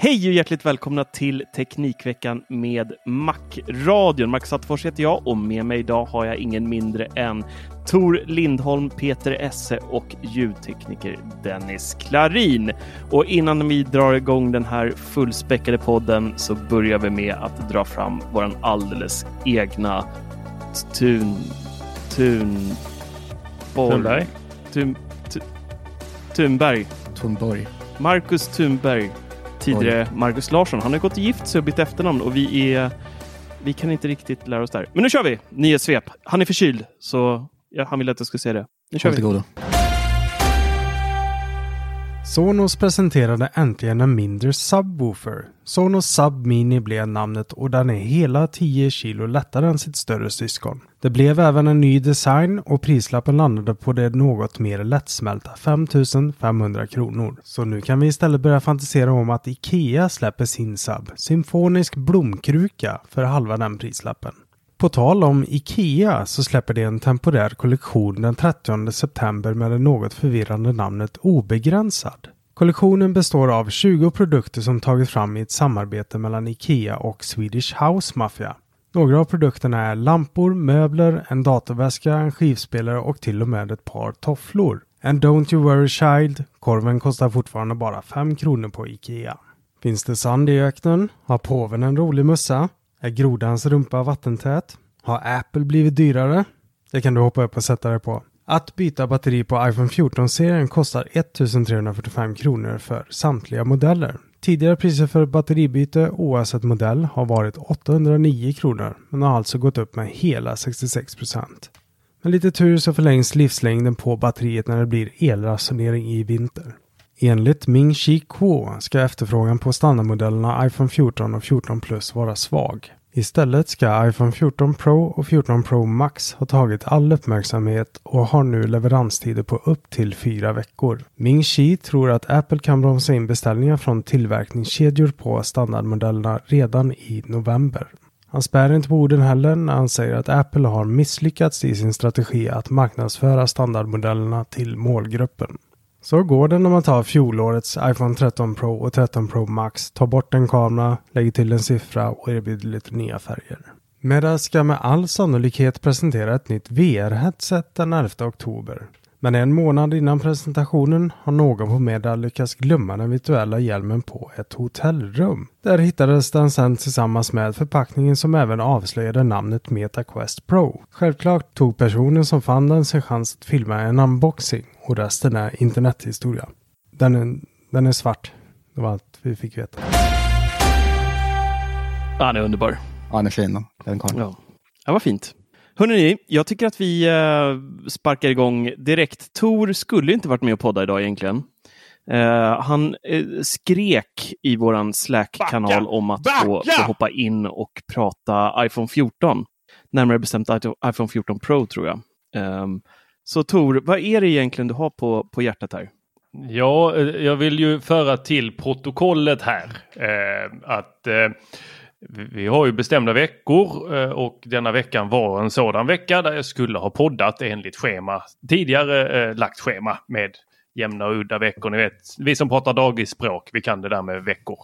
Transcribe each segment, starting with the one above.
Hej och hjärtligt välkomna till Teknikveckan med Mac-radion. Max Attefors heter jag och med mig idag har jag ingen mindre än Tor Lindholm, Peter Esse och ljudtekniker Dennis Klarin. Och innan vi drar igång den här fullspäckade podden så börjar vi med att dra fram våran alldeles egna tun... Tun... Thunberg? Tun, tu, Thunberg. Thunborg. Marcus Thunberg. Tidigare Marcus Larsson. Han har gått gift sig och bytt efternamn och vi är... Vi kan inte riktigt lära oss där. Men nu kör vi! Nyhetssvep. Han är förkyld, så han ville att jag skulle säga det. Nu kör Håll vi. godo. Sonos presenterade äntligen en mindre subwoofer. Sonos Sub Mini blev namnet och den är hela 10 kilo lättare än sitt större syskon. Det blev även en ny design och prislappen landade på det något mer lättsmälta 5500 kronor. Så nu kan vi istället börja fantisera om att IKEA släpper sin sub, Symfonisk blomkruka, för halva den prislappen. På tal om IKEA så släpper de en temporär kollektion den 30 september med det något förvirrande namnet Obegränsad. Kollektionen består av 20 produkter som tagits fram i ett samarbete mellan IKEA och Swedish House Mafia. Några av produkterna är lampor, möbler, en datorväska, en skivspelare och till och med ett par tofflor. En Don't You Worry Child, korven kostar fortfarande bara 5 kronor på IKEA. Finns det sand i öknen? Har påven en rolig mössa? Är grodans rumpa vattentät? Har Apple blivit dyrare? Det kan du hoppa upp och sätta dig på. Att byta batteri på iPhone 14-serien kostar 1345 kronor för samtliga modeller. Tidigare priser för batteribyte oavsett modell har varit 809 kronor men har alltså gått upp med hela 66 procent. Med lite tur så förlängs livslängden på batteriet när det blir elransonering i vinter. Enligt Ming Chi Kuo ska efterfrågan på standardmodellerna iPhone 14 och 14 Plus vara svag. Istället ska iPhone 14 Pro och 14 Pro Max ha tagit all uppmärksamhet och har nu leveranstider på upp till fyra veckor. Ming Chi tror att Apple kan bromsa in beställningar från tillverkningskedjor på standardmodellerna redan i november. Han spär inte på orden heller när han säger att Apple har misslyckats i sin strategi att marknadsföra standardmodellerna till målgruppen. Så går det när man tar fjolårets iPhone 13 Pro och 13 Pro Max, tar bort en kamera, lägger till en siffra och erbjuder lite nya färger. Meta ska med all sannolikhet presentera ett nytt VR-headset den 11 oktober. Men en månad innan presentationen har någon på Meta lyckats glömma den virtuella hjälmen på ett hotellrum. Där hittades den sen tillsammans med förpackningen som även avslöjade namnet Meta Quest Pro. Självklart tog personen som fann den sin chans att filma en unboxing och resten är internethistoria. Den är, den är svart. Det var allt vi fick veta. Han är underbar. Ja, han är fin. då, Den karln. Ja. ja, vad fint. Hörrni, jag tycker att vi eh, sparkar igång direkt. Tor skulle inte varit med och podda idag egentligen. Eh, han eh, skrek i våran Slack-kanal om att få, få hoppa in och prata iPhone 14. Närmare bestämt iPhone 14 Pro tror jag. Ehm, så Tor, vad är det egentligen du har på, på hjärtat här? Ja, eh, jag vill ju föra till protokollet här eh, att eh, vi har ju bestämda veckor eh, och denna veckan var en sådan vecka där jag skulle ha poddat enligt schema. Tidigare eh, lagt schema med jämna och udda veckor. Ni vet, vi som pratar dagisspråk, vi kan det där med veckor.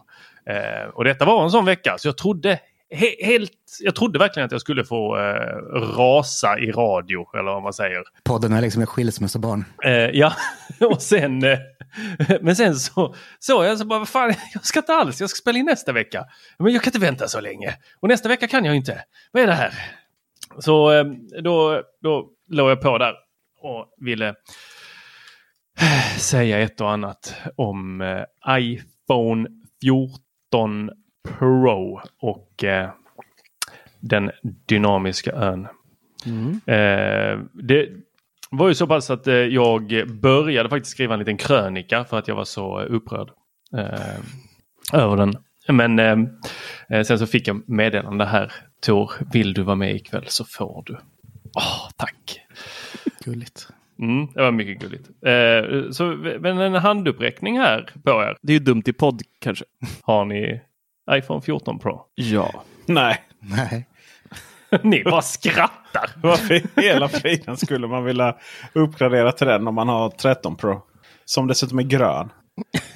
Eh, och detta var en sån vecka så jag trodde he helt, jag trodde verkligen att jag skulle få eh, rasa i radio, eller vad man säger. Podden är liksom ett skilsmässobarn. Eh, ja, och sen... Eh, men sen så såg jag så bara, vad fan, jag ska inte alls, jag ska spela in nästa vecka. Men jag kan inte vänta så länge. Och nästa vecka kan jag inte. Vad är det här? Så eh, då, då låg jag på där och ville eh, säga ett och annat om eh, iPhone 14 Pro och eh, den dynamiska ön. Mm. Eh, det var ju så pass att eh, jag började faktiskt skriva en liten krönika för att jag var så upprörd eh, över den. Men eh, eh, sen så fick jag meddelande här. Tor, vill du vara med ikväll så får du. Oh, tack! Gulligt. Mm, det var mycket gulligt. Eh, så, men en handuppräckning här på er. Det är ju dumt i podd kanske. Har ni iPhone 14 Pro? Ja. Nej. Nej. Ni bara skrattar. Varför hela friden skulle man vilja uppgradera till den om man har 13 Pro? Som dessutom är grön.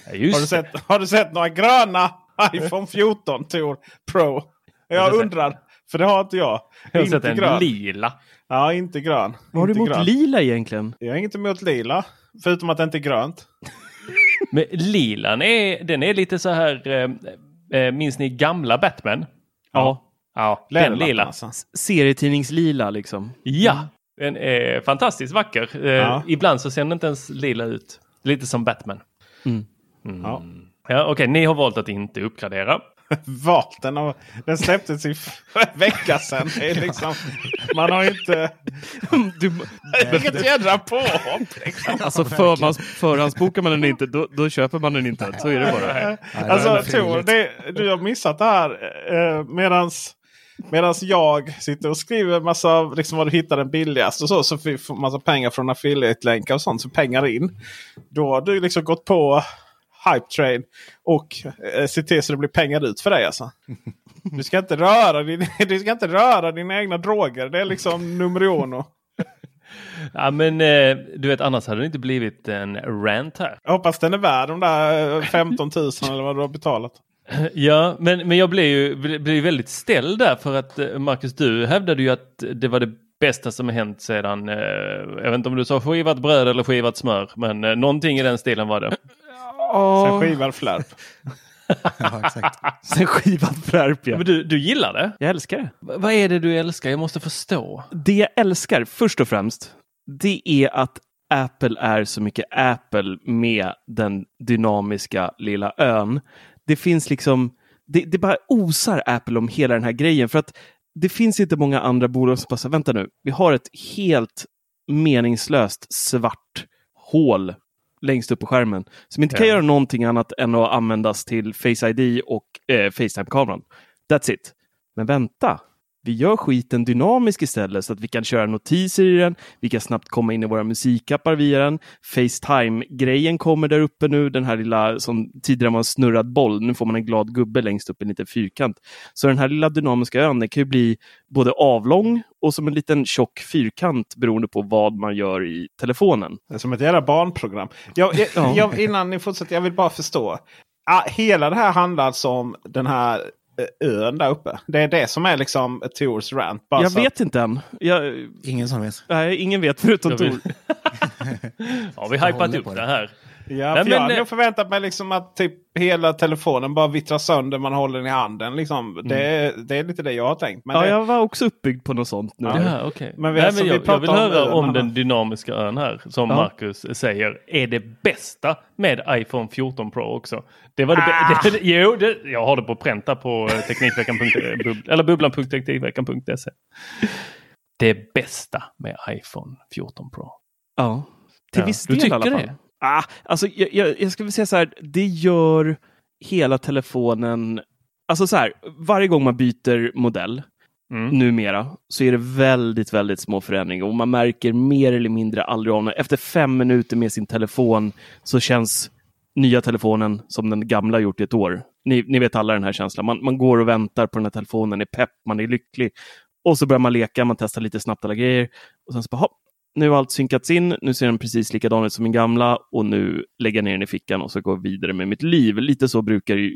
Ja, just har, du sett, har du sett några gröna iPhone 14 Tor Pro? Jag undrar. För det har inte jag. Jag har inte sett en grön. lila. Ja, inte grön. Vad har du emot lila egentligen? Jag har inget emot lila. Förutom att det inte är grönt. Men lilan är, den är lite så här. Eh, eh minns ni gamla Batman? Ja. Ja, den lila. Alltså. Serietidningslila liksom. Ja, den är fantastiskt vacker. Eh, ja. ibland så ser den inte ens lila ut. Lite som Batman. Mm. Mm. Ja. Ja, Okej, okay. ni har valt att inte uppgradera. valt den. Och den släpptes i vecka sedan. Liksom, man har inte... Du, Vilket jädra påhopp! Liksom. Alltså för, man, förhandsbokar man den inte, då, då, köper man den inte. Så är det bara. alltså Tor, du har missat det här. Eh, medans Medan jag sitter och skriver massa, liksom vad du hittar den billigast och så. Så får man massa pengar från affiliate-länkar och sånt. Så pengar in. Då har du liksom gått på Hype Train och eh, se till så det blir pengar ut för dig alltså. Du ska inte röra, din, du ska inte röra dina egna droger. Det är liksom nummer uno. Ja men eh, du vet annars hade det inte blivit en rant här. Jag hoppas den är värd de där 15 000 eller vad du har betalat. Ja, men, men jag blev ju blev väldigt ställd där för att eh, Marcus, du hävdade ju att det var det bästa som hänt sedan, eh, jag vet inte om du sa skivat bröd eller skivat smör, men eh, någonting i den stilen var det. Sen skivad flärp. ja, exakt. Sen skivad flärp, ja. Men du, du gillar det? Jag älskar det. V vad är det du älskar? Jag måste förstå. Det jag älskar, först och främst, det är att Apple är så mycket Apple med den dynamiska lilla ön det finns liksom, det, det bara osar Apple om hela den här grejen. För att det finns inte många andra bolag som bara säger, vänta nu, vi har ett helt meningslöst svart hål längst upp på skärmen som inte kan göra någonting annat än att användas till Face ID och eh, Facetime-kameran. That's it. Men vänta, vi gör skiten dynamisk istället så att vi kan köra notiser i den. Vi kan snabbt komma in i våra musikappar via den. Facetime-grejen kommer där uppe nu, den här lilla som tidigare var en snurrad boll. Nu får man en glad gubbe längst upp i en liten fyrkant. Så den här lilla dynamiska ön kan ju bli både avlång och som en liten tjock fyrkant beroende på vad man gör i telefonen. Det är som ett jävla barnprogram. Jag, jag, jag, innan ni fortsätter, jag vill bara förstå. Ah, hela det här handlar alltså om den här ön där uppe. Det är det som är liksom Tors rant. Bara jag vet att... inte än. Jag... Ingen som vet. Nej, ingen vet förutom Tor. Har vi hypat upp det här? Ja, Nej, för jag hade nog förväntat mig liksom att typ hela telefonen bara vittrar sönder man håller den i handen. Liksom. Mm. Det, det, är lite det jag har tänkt. Men ja, det... jag var också uppbyggd på något sånt nu. Ja, okay. men vi, Nej, men jag, jag vill höra om, om den dynamiska ön här. Som ja. Marcus säger är det bästa med iPhone 14 Pro också. Det var det, ah. det, jo, det, jag har det på pränta på eh, teknikveckan. eller bubblan.teknikveckan.se. Det bästa med iPhone 14 Pro. Ja, till viss del i alla fall. Det? Ah, alltså, jag, jag, jag skulle säga så här, det gör hela telefonen, alltså så här, varje gång man byter modell Mm. numera så är det väldigt, väldigt små förändringar och man märker mer eller mindre aldrig av. Efter fem minuter med sin telefon så känns nya telefonen som den gamla gjort i ett år. Ni, ni vet alla den här känslan. Man, man går och väntar på den här telefonen, är pepp, man är lycklig. Och så börjar man leka, man testar lite snabbt alla grejer. Och sen så bara, nu har allt synkats in, nu ser den precis likadan ut som min gamla och nu lägger jag ner den i fickan och så går vidare med mitt liv. Lite så brukar det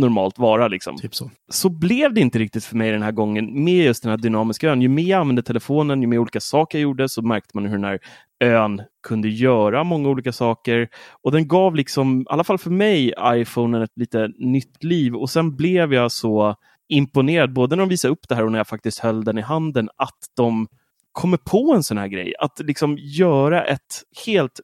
normalt vara. Liksom. Typ så. Så blev det inte riktigt för mig den här gången med just den här dynamiska ön. Ju mer jag använde telefonen, ju mer olika saker jag gjorde så märkte man hur den här ön kunde göra många olika saker. Och den gav liksom, i alla fall för mig, iPhonen ett lite nytt liv. Och sen blev jag så imponerad, både när de visade upp det här och när jag faktiskt höll den i handen, att de kommer på en sån här grej. Att liksom göra ett helt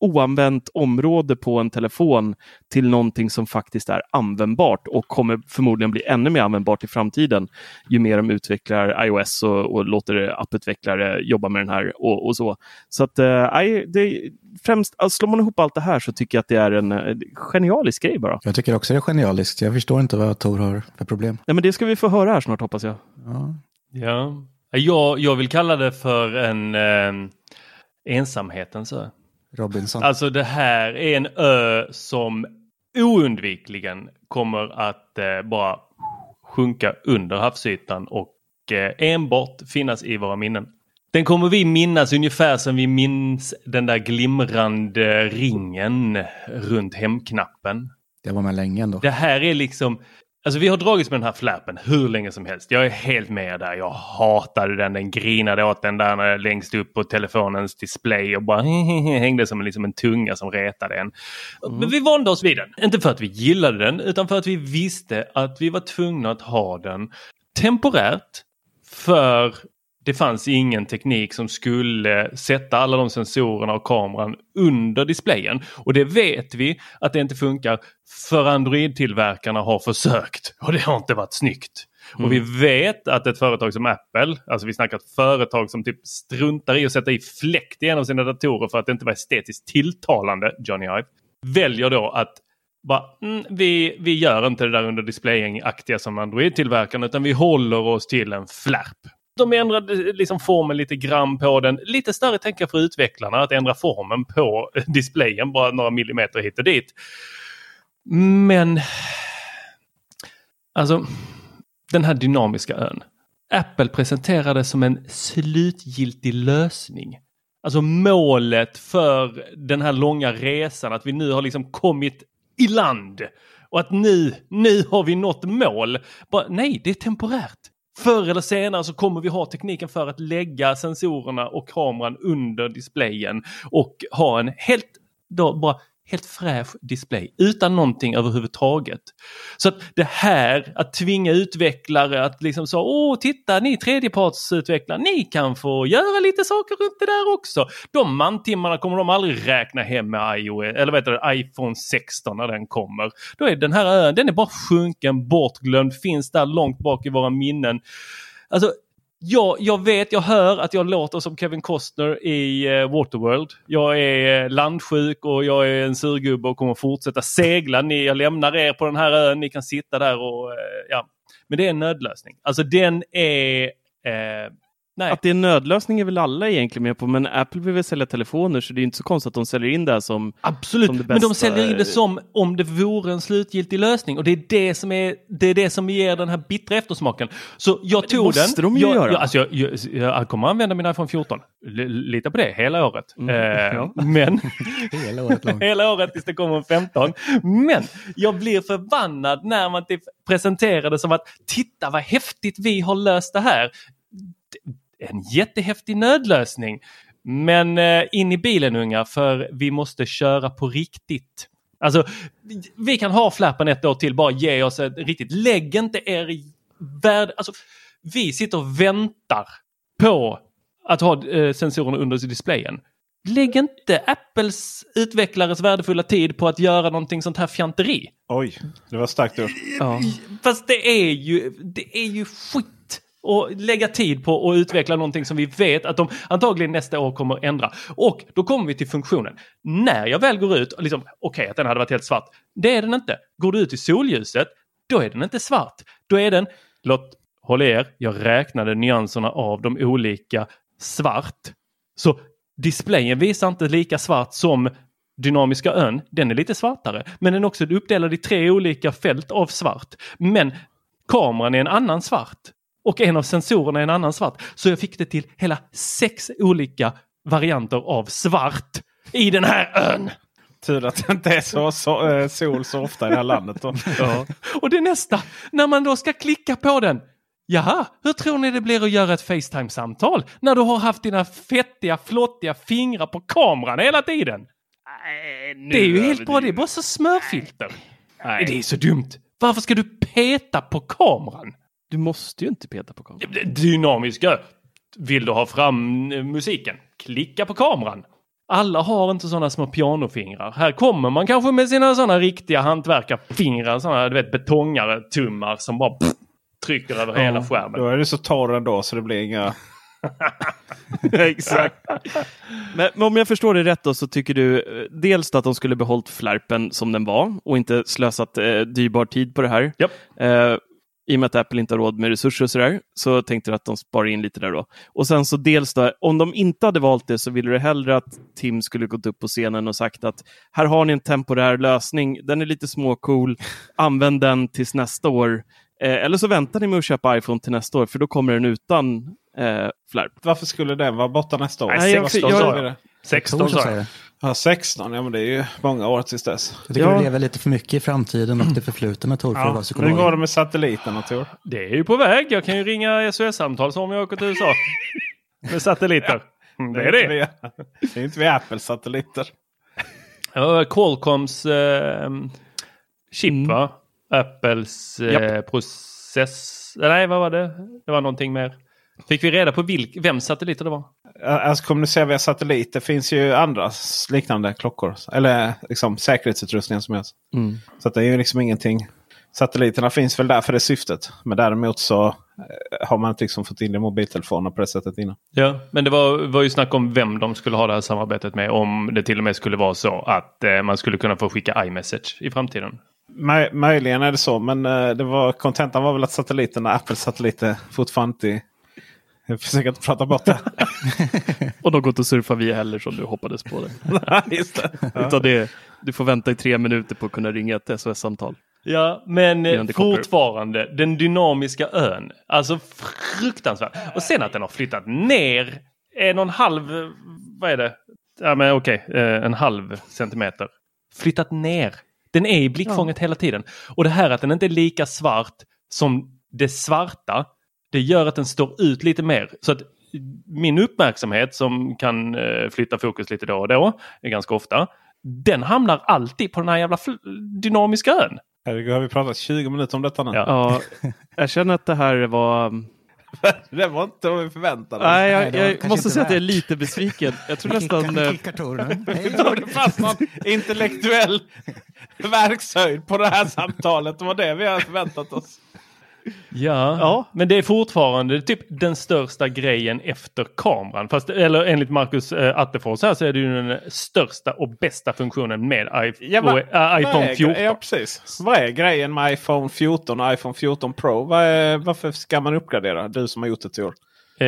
oanvänt område på en telefon till någonting som faktiskt är användbart och kommer förmodligen bli ännu mer användbart i framtiden ju mer de utvecklar iOS och, och låter apputvecklare jobba med den här och, och så. Så att äh, det, främst, alltså, slår man ihop allt det här så tycker jag att det är en genialisk grej bara. Jag tycker också det är genialiskt. Jag förstår inte vad Tor har för problem. Nej, men det ska vi få höra här snart hoppas jag. Ja. Ja, jag, jag vill kalla det för en eh, ensamhetens ö. Robinson. Alltså det här är en ö som oundvikligen kommer att eh, bara sjunka under havsytan och eh, enbart finnas i våra minnen. Den kommer vi minnas ungefär som vi minns den där glimrande ringen runt hemknappen. Det var med länge ändå. Det här är liksom Alltså vi har dragits med den här flappen hur länge som helst. Jag är helt med där. Jag hatade den. Den grinade åt den där längst upp på telefonens display och bara hängde som liksom en tunga som retade en. Mm. Men vi vande oss vid den. Inte för att vi gillade den utan för att vi visste att vi var tvungna att ha den temporärt. För det fanns ingen teknik som skulle sätta alla de sensorerna och kameran under displayen. Och det vet vi att det inte funkar för Android-tillverkarna har försökt och det har inte varit snyggt. Mm. Och vi vet att ett företag som Apple, alltså vi snackar ett företag som typ struntar i att sätta i fläkt i en av sina datorer för att det inte var estetiskt tilltalande, Johnny Ive, väljer då att bara, mm, vi, vi gör inte det där under displayen-aktiga som Android-tillverkarna utan vi håller oss till en flärp. De ändrade eh, liksom formen lite grann på den. Lite större tänka för utvecklarna att ändra formen på eh, displayen bara några millimeter hit och dit. Men alltså den här dynamiska ön. Apple presenterade som en slutgiltig lösning. Alltså målet för den här långa resan, att vi nu har liksom kommit i land. Och att nu, nu har vi nått mål. Bara, nej, det är temporärt. Förr eller senare så kommer vi ha tekniken för att lägga sensorerna och kameran under displayen och ha en helt då bara helt fräsch display utan någonting överhuvudtaget. Så att det här att tvinga utvecklare att liksom så åh titta ni tredjepartsutvecklare ni kan få göra lite saker runt det där också. De mantimmarna kommer de aldrig räkna hem med iOS, eller vet du, iPhone 16 när den kommer. Då är den här ön, den är bara sjunken, bortglömd, finns där långt bak i våra minnen. Alltså jag, jag vet, jag hör att jag låter som Kevin Costner i eh, Waterworld. Jag är eh, landsjuk och jag är en surgubbe och kommer fortsätta segla. Ni, jag lämnar er på den här ön, ni kan sitta där och Eh, ja. Men det är en nödlösning. Alltså den är eh, Nej. Att det är en nödlösning är väl alla egentligen med på, men Apple vill väl sälja telefoner så det är inte så konstigt att de säljer in det här som Absolut, som det men de säljer in det som om det vore en slutgiltig lösning och det är det som, är, det är det som ger den här bittra eftersmaken. Så jag men tog måste den. måste de ju jag, göra. Jag, alltså jag, jag, jag kommer använda min iPhone 14. L lita på det, hela året. Mm, eh, ja. Men hela året långt. hela året tills det kommer en 15. Men jag blir förbannad när man typ presenterar det som att titta vad häftigt vi har löst det här en jättehäftig nödlösning. Men eh, in i bilen unga för vi måste köra på riktigt. Alltså, vi kan ha flappen ett år till, bara ge oss ett riktigt. Lägg inte er i värld... Alltså, vi sitter och väntar på att ha eh, sensorerna under displayen. Lägg inte Apples utvecklares värdefulla tid på att göra någonting sånt här fjanteri. Oj, det var starkt ord. Ja. Fast det är ju, det är ju skit och lägga tid på att utveckla någonting som vi vet att de antagligen nästa år kommer ändra. Och då kommer vi till funktionen. När jag väl går ut, liksom, okej okay, att den hade varit helt svart. Det är den inte. Går du ut i solljuset, då är den inte svart. Då är den, låt håll er, jag räknade nyanserna av de olika svart. Så displayen visar inte lika svart som dynamiska ön. Den är lite svartare, men den är också uppdelad i tre olika fält av svart. Men kameran är en annan svart och en av sensorerna är en annan svart. Så jag fick det till hela sex olika varianter av svart i den här ön. Tur att det inte är så, så eh, sol så ofta i det här landet. Då. Ja. Och det nästa, när man då ska klicka på den. Jaha, hur tror ni det blir att göra ett Facetime-samtal när du har haft dina fettiga, flottiga fingrar på kameran hela tiden? det är ju helt bra, det är bara så smörfilter. Det är så dumt. Varför ska du peta på kameran? Du måste ju inte peta på kameran. Dynamiska. Vill du ha fram eh, musiken? Klicka på kameran. Alla har inte sådana små pianofingrar. Här kommer man kanske med sina sådana riktiga hantverkarfingrar, sådana du vet betongare, tummar som bara pff, trycker över hela skärmen. Då är du så torr ändå så det blir inga... Exakt. Men, men om jag förstår det rätt då så tycker du eh, dels att de skulle behållit flärpen som den var och inte slösat eh, dyrbar tid på det här. Japp. Eh, I och med att Apple inte har råd med resurser och sådär så tänkte du att de sparar in lite där då. Och sen så dels då, om de inte hade valt det så ville du hellre att Tim skulle gått upp på scenen och sagt att här har ni en temporär lösning, den är lite småcool, använd den tills nästa år. Eh, eller så väntar ni med att köpa iPhone till nästa år för då kommer den utan eh, flärp. Varför skulle den vara borta nästa år? Nej, jag- 16 jag- vi det. 16 Tor Ja, 16. Ja, men det är ju många år tills dess. Jag tycker Ja. du lever lite för mycket i framtiden och det förflutna Tor för att vara Ja, hur psykolog. går det med satelliterna Tor? Det är ju på väg. Jag kan ju ringa SOS-samtal som om jag åker till USA. Med satelliter. Mm, Det är det. via- det är inte via Apples satelliter. Ja, Qualcomms eh, chip Mm. va? Apples eh, process... Nej, vad var det? Det var någonting mer. Fick vi reda på vilk, vems satelliter det var? Alltså kommunicera via satellit. Det finns ju andra liknande klockor. Eller liksom säkerhetsutrustningar som helst. Mm. Så att det är ju liksom ingenting. Satelliterna finns väl där för det syftet. Men däremot så eh, har man inte liksom fått in det i mobiltelefoner på det sättet innan. Ja, men det var, var ju snack om vem de skulle ha det här samarbetet med. Om det till och med skulle vara så att eh, man skulle kunna få skicka iMessage i framtiden. Möj- möjligen är det så. Men eh, det var, kontentan var väl att satelliterna, Apples satelliter fortfarande inte... Jag försöker inte prata bort det. Och de går inte att surfa via heller som du hoppades på. Det. Just det. Utan det, du får vänta i tre minuter på att kunna ringa ett SOS-samtal. Ja, men eh, fortfarande den dynamiska ön. Alltså fruktansvärt. Och sen att den har flyttat ner en och en halv, vad är det? Ja men okej, eh, en halv centimeter. Flyttat ner. Den är i blickfånget hela tiden. Och det här att den inte är lika svart som det svarta, det gör att den står ut lite mer. Så att min uppmärksamhet som kan eh, flytta fokus lite då och då, eh, ganska ofta, den hamnar alltid på den här jävla dynamiska ön. Herregud, har vi pratat 20 minuter om detta nu? Ja. Ja, jag känner att det här var... Det var inte vad vi förväntade oss. Nej, jag, jag kanske måste säga att jag är värt. lite besviken. Jag tror nästan... eh. Hej. Då det fanns någon intellektuell verkshöjd på det här samtalet. Det var det vi hade förväntat oss. Ja, Ja. men det är fortfarande typ den största grejen efter kameran. Fast, eller enligt Marcus äh, Attefors här så är det ju den största och bästa funktionen med I- Ja, vad- och, vad iPhone är, 14. Ja, precis. Vad är grejen med iPhone 14 och iPhone 14 Pro? Vad är, varför ska man uppgradera? Du som har gjort det till år. Eh,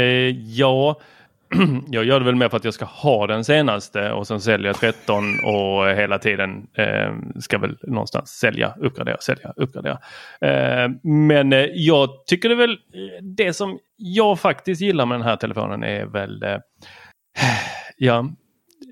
ja, jag gör det väl mer för att jag ska ha den senaste och sen sälja 13 och hela tiden eh, ska väl någonstans sälja, uppgradera, sälja, uppgradera. Eh, men eh, jag tycker det väl, eh, det som jag faktiskt gillar med den här telefonen är väl, eh, ja,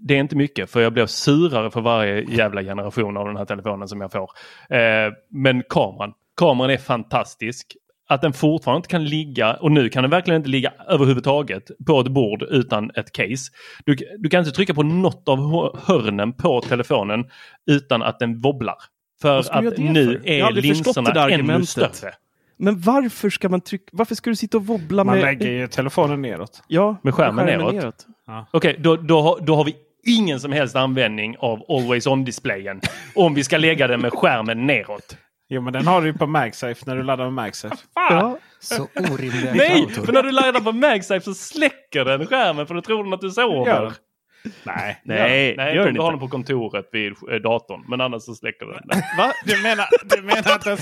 det är inte mycket för jag blir surare för varje jävla generation av den här telefonen som jag får. Eh, men kameran, kameran är fantastisk. Att den fortfarande inte kan ligga, och nu kan den verkligen inte ligga överhuvudtaget på ett bord utan ett case. Du, du kan inte trycka på något av hör- hörnen på telefonen utan att den wobblar. För man att nu för? Är linserna ännu större. Men varför ska man trycka... Varför ska du sitta och wobbla Man med... lägger ju telefonen neråt. Ja, Med skärmen neråt. Okej, då, då, har- då har vi ingen som helst användning av Always On-displayen om vi ska lägga den med skärmen neråt. Jo men den har du ju på MagSafe när du laddar med MagSafe. Ja. Så orimliga Nej, för när du laddar på MagSafe så släcker den skärmen för då tror den att du sover. Gör den? Nej. Nej, Nej, gör den har inte. den på kontoret vid eh, datorn. Men annars så släcker den. Va? Du menar, du menar att den...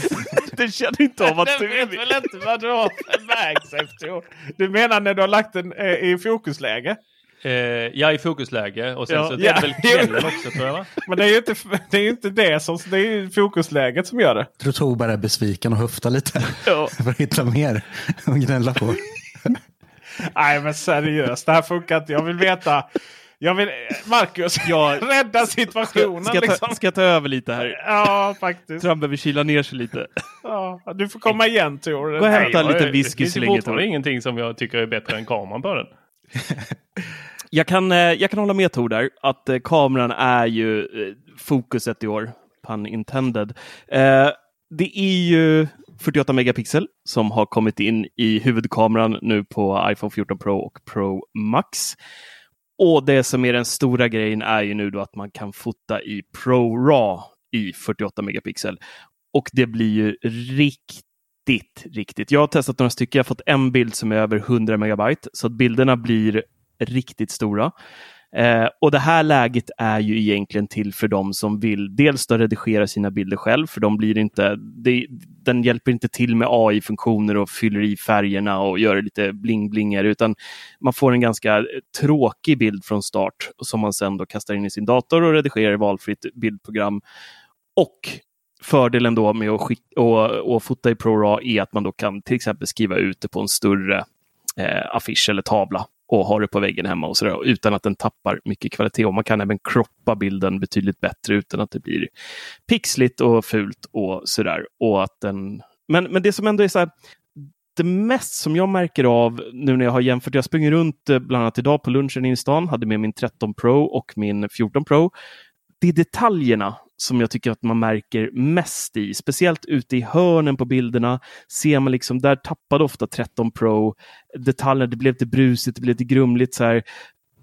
Det känner inte av att Den du vet väl inte vad du har för vägsafe Du menar när du har lagt den eh, i fokusläge? Eh, ja, i fokusläge. Och sen Ja. så det är Ja. väl kvällen också tror jag? Men det är ju inte det, är inte det som... Det är fokusläget som gör det. Jag tror bara är besviken och höftar lite. Ja. för att hitta mer att gnälla på. Nej men seriöst, det här funkar inte. Jag vill veta... Jag vill... Marcus, Ja. rädda situationen Ska jag, ta, liksom. ska jag ta över lite här? Ja, faktiskt. Trump behöver kyla ner sig lite. Ja, du får komma igen Tor. Gå och hämta jag- whisky Det så länge. fortfarande Tor. ingenting som jag tycker är bättre än kameran på den. Jag kan, eh, jag kan hålla med Tor där, att eh, kameran är ju eh, fokuset i år. Pun intended. Eh, det är ju 48 megapixel som har kommit in i huvudkameran nu på iPhone 14 Pro och Pro Max. Och det som är den stora grejen är ju nu då att man kan fota i Pro RAW i 48 megapixel. Och det blir ju riktigt, riktigt. Jag har testat några stycken. Jag har fått en bild som är över 100 megabyte så att bilderna blir riktigt stora. Eh, och det här läget är ju egentligen till för dem som vill dels då redigera sina bilder själv, för de blir inte, det, den hjälper inte till med AI-funktioner och fyller i färgerna och gör lite bling-blingare, utan man får en ganska tråkig bild från start som man sen då kastar in i sin dator och redigerar i valfritt bildprogram. Och fördelen då med att skick- och, och fota i ProRAW är att man då kan till exempel skriva ut det på en större eh, affisch eller tavla och ha det på väggen hemma och sådär, utan att den tappar mycket kvalitet. Och man kan även kroppa bilden betydligt bättre utan att det blir pixligt och fult och sådär. Och att den... men, men det som ändå är så här, det mest som jag märker av nu när jag har jämfört, jag springer runt eh, bland annat idag på lunchen i stan, hade med min 13 Pro och min 14 Pro. Det är detaljerna som jag tycker att man märker mest i, speciellt ute i hörnen på bilderna. Ser man liksom, där tappade ofta 13 Pro detaljer, det blev lite brusigt, det blev lite grumligt så här.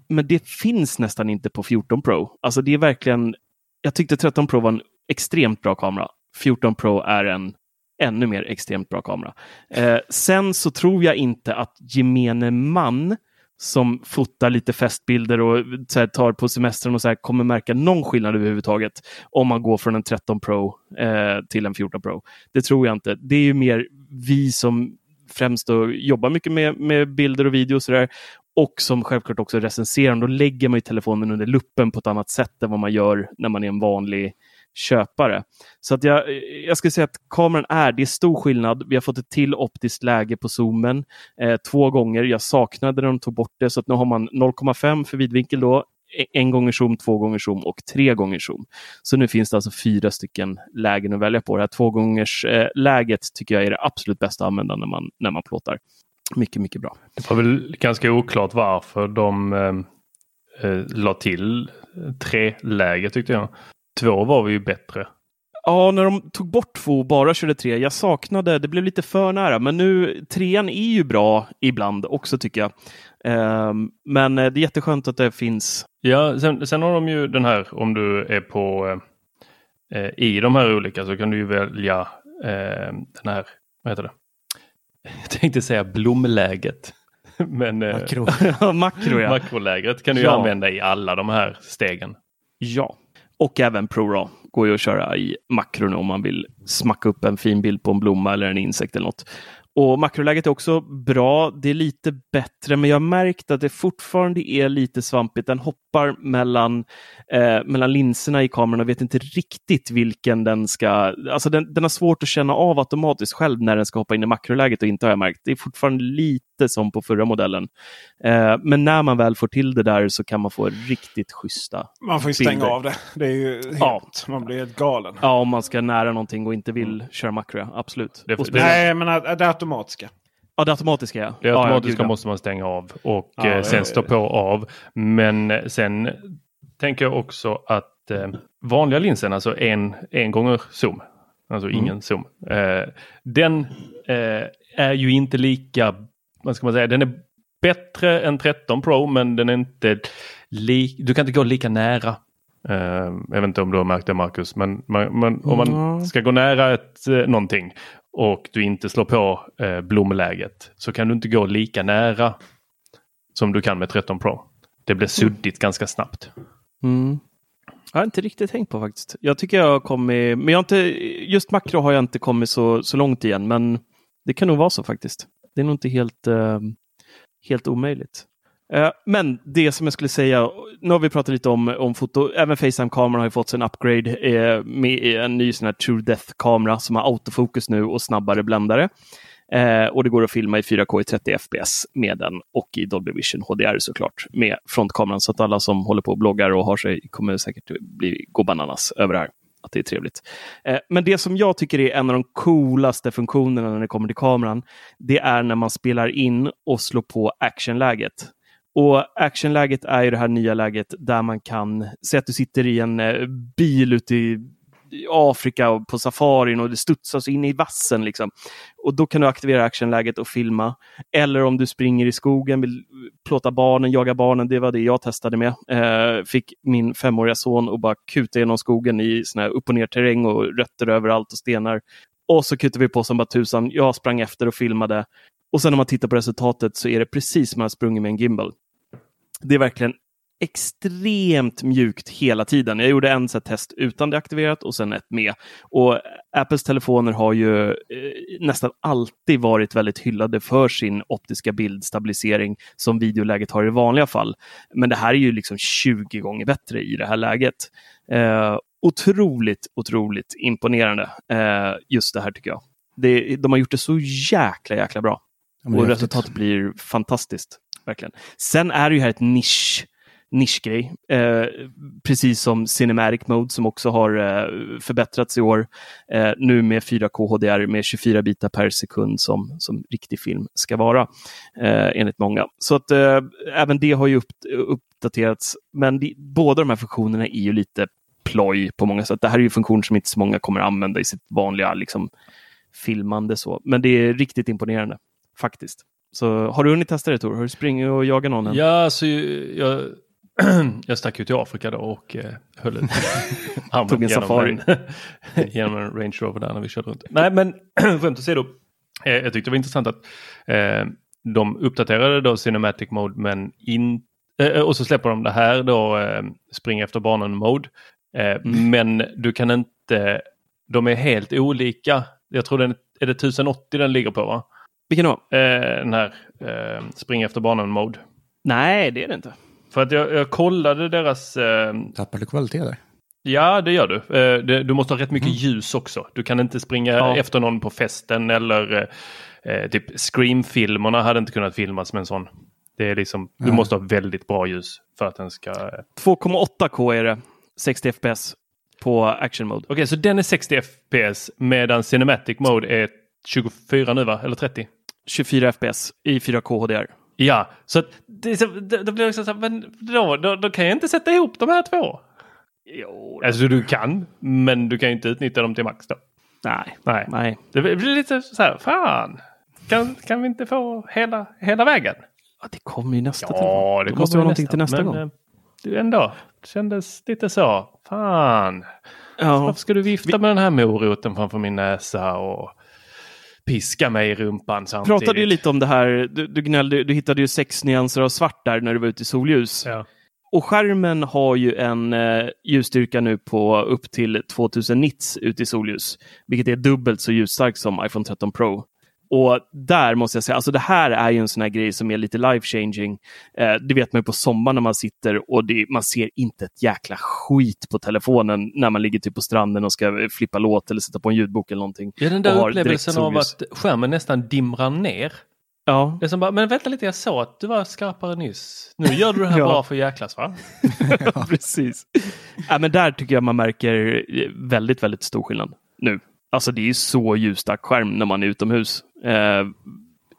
Men det finns nästan inte på 14 Pro. Alltså det är verkligen, jag tyckte 13 Pro var en extremt bra kamera. 14 Pro är en ännu mer extremt bra kamera. Eh, sen så tror jag inte att gemene man som fotar lite festbilder och så här, tar på semestern och så här, kommer märka någon skillnad överhuvudtaget om man går från en 13 Pro eh, till en 14 Pro. Det tror jag inte. Det är ju mer vi som främst då jobbar mycket med, med bilder och videos. och och som självklart också recenserar. Då lägger man ju telefonen under luppen på ett annat sätt än vad man gör när man är en vanlig köpare. Så att jag, jag skulle säga att kameran är, det är stor skillnad. Vi har fått ett till optiskt läge på zoomen eh, två gånger. Jag saknade när de tog bort det, så att nu har man 0,5 för vidvinkel då, e-, en gånger zoom, två gånger zoom och tre gånger zoom. Så nu finns det alltså fyra stycken lägen att välja på. Det här två gångers eh, läget tycker jag är det absolut bästa att använda när man, när man plåtar. Mycket, mycket bra. Det var väl ganska oklart varför de eh, eh, la till tre läge tyckte jag. Två var vi ju bättre. Ja, när de tog bort två och bara körde tre, jag saknade, det blev lite för nära, men nu, trean är ju bra ibland också tycker jag. Ehm, men eh, det är jätteskönt att det finns. Ja, sen, sen har de ju den här om du är på eh, i de här olika så kan du ju välja eh, den här, vad heter det? Jag tänkte säga blomläget. Men eh, Makro. Makro ja. makroläget kan du Ja. använda i alla de här stegen. ja. Och även ProRAW går ju att köra i makron om man vill smacka upp en fin bild på en blomma eller en insekt eller något. Och makroläget är också bra. Det är lite bättre, men jag har märkt att det fortfarande är lite svampigt. Den hoppar mellan, eh, mellan linserna i kameran och vet inte riktigt vilken den ska... Alltså den, den har svårt att känna av automatiskt själv när den ska hoppa in i makroläget och inte har jag märkt. Det är fortfarande lite som på förra modellen. Eh, men när man väl får till det där så kan man få riktigt schyssta Man får ju stänga bilder. av det. Det är ju helt, Ja. Man blir helt galen. Ja, om man ska nära någonting och inte vill köra makro, absolut. Det- det- Nej, men att- det automatiska. ja, det automatiska, ja. Det ja, automatiska ja. måste man stänga av och Ja, eh, sen ja, stå ja. på av. Men sen tänker jag också att eh, vanliga linsen, alltså en, en gånger zoom, alltså Mm. ingen zoom, eh, den eh, är ju inte lika, vad ska man säga, den är bättre än 13 Pro men den är inte li, du kan inte gå lika nära. Eh, jag vet inte om du har märkt det Marcus, men man, man, om man ska gå nära ett, eh, någonting och du inte slår på eh, blomläget så kan du inte gå lika nära som du kan med 13 Pro. det blir suddigt ganska snabbt. Mm. Jag har inte riktigt tänkt på faktiskt. Jag tycker jag har kommit, men jag har inte, just makro har jag inte kommit så, så långt igen, men det kan nog vara så faktiskt. Det är nog inte helt, eh, helt omöjligt. Eh, men det som jag skulle säga, nu har vi pratat lite om, om foto, även Facetime-kameran har ju fått sin upgrade eh, med eh, en ny sån här True Death-kamera som har autofokus nu och snabbare bländare. Eh, och det går att filma i 4K i 30 FPS med den och i Dolby Vision HDR såklart med frontkameran. Så att alla som håller på och bloggar och har sig kommer säkert bli, gå bananas över det här. Att det är trevligt. Eh, men det som jag tycker är en av de coolaste funktionerna när det kommer till kameran, det är när man spelar in och slår på actionläget. Och actionläget är ju det här nya läget där man kan, se att du sitter i en eh, bil ute i Afrika och på safarin och det studsas in i vassen. Liksom. Och då kan du aktivera actionläget och filma. Eller om du springer i skogen, vill plåta barnen, jaga barnen. Det var det jag testade med. Eh, fick min femåriga son att bara kuta genom skogen i sån här upp och ner terräng och rötter överallt och stenar. Och så kutade vi på som bara tusan. Jag sprang efter och filmade. Och sen när man tittar på resultatet så är det precis som att man sprungit med en gimbal. Det är verkligen extremt mjukt hela tiden. Jag gjorde en så test utan det aktiverat och sen ett med. Och Apples telefoner har ju eh, nästan alltid varit väldigt hyllade för sin optiska bildstabilisering som videoläget har i vanliga fall. Men det här är ju liksom 20 gånger bättre i det här läget. Eh, otroligt, otroligt imponerande eh, just det här tycker jag. Det, de har gjort det så jäkla, jäkla bra. och resultatet blir fantastiskt. Verkligen. Sen är det ju här ett nisch nischgrej. Eh, precis som Cinematic Mode som också har eh, förbättrats i år. Eh, nu med 4K HDR med 24 bitar per sekund som, som riktig film ska vara. Eh, enligt många. Så att eh, även det har ju upp, uppdaterats. Men de, båda de här funktionerna är ju lite ploj på många sätt. Det här är ju funktioner som inte så många kommer använda i sitt vanliga liksom, filmande. så. Men det är riktigt imponerande faktiskt. Så har du hunnit testa det Tor? Har du springit och jagat någon? Än? Ja, alltså, jag, jag stack ju till Afrika då och eh, höll en Tog en safari. En, genom en Range Rover där när vi körde runt. Nej men skämt åsido. Eh, jag tyckte det var intressant att eh, de uppdaterade då Cinematic Mode men in, eh, och så släpper de det här då eh, Spring efter barnen Mode. Eh, mm. Men du kan inte, de är helt olika. Jag tror den är det 1080 den ligger på va? Vilken då? den här Spring efter barnen Mode. Nej det är det inte. För att jag, jag kollade deras... Eh... Tappar du kvalitet där? Ja, det gör du. Eh, det, du måste ha rätt mycket mm. ljus också. Du kan inte springa ja. efter någon på festen eller eh, typ Scream-filmerna hade inte kunnat filmas med en sån. Det är liksom, mm. du måste ha väldigt bra ljus för att den ska... 2,8K är det. 60 FPS på action mode. Okej, okay, så den är 60 FPS medan Cinematic mode är 24 nu va? Eller 30? 24 FPS i 4K HDR. Ja, så det, det, det blir liksom så men då, då, då, kan jag inte sätta ihop de här två. Jo, alltså du kan, men du kan inte utnyttja dem till max då. Nej, nej. nej. Det blir lite så här, fan, kan, kan vi inte få hela, hela vägen? Ja, det kommer ju nästa. Ja, det, det måste vara någonting till nästa men, gång. Eh, du ändå, det kändes lite så, fan. Ja. Varför ska du vifta med den här moroten framför min näsa? och piska mig i rumpan samtidigt. pratade ju lite om det här, du, du, gnällde, du hittade ju sex nyanser av svart där när du var ute i solljus. Ja. Och skärmen har ju en eh, ljusstyrka nu på upp till 2000 nits ute i solljus, vilket är dubbelt så ljusstarkt som iPhone 13 Pro. Och där måste jag säga, alltså det här är ju en sån här grej som är lite life changing. Eh, det vet man ju på sommaren när man sitter och det, man ser inte ett jäkla skit på telefonen när man ligger typ på stranden och ska flippa låt eller sätta på en ljudbok eller någonting. Ja, den där upplevelsen av att skärmen nästan dimrar ner. Ja. Det är som bara, men vänta lite, jag sa att du var skarpare nyss. Nu gör du det här ja. bara för jäklas va? precis. Ja, men där tycker jag man märker väldigt, väldigt stor skillnad nu. Alltså det är så ljusstark skärm när man är utomhus. Eh,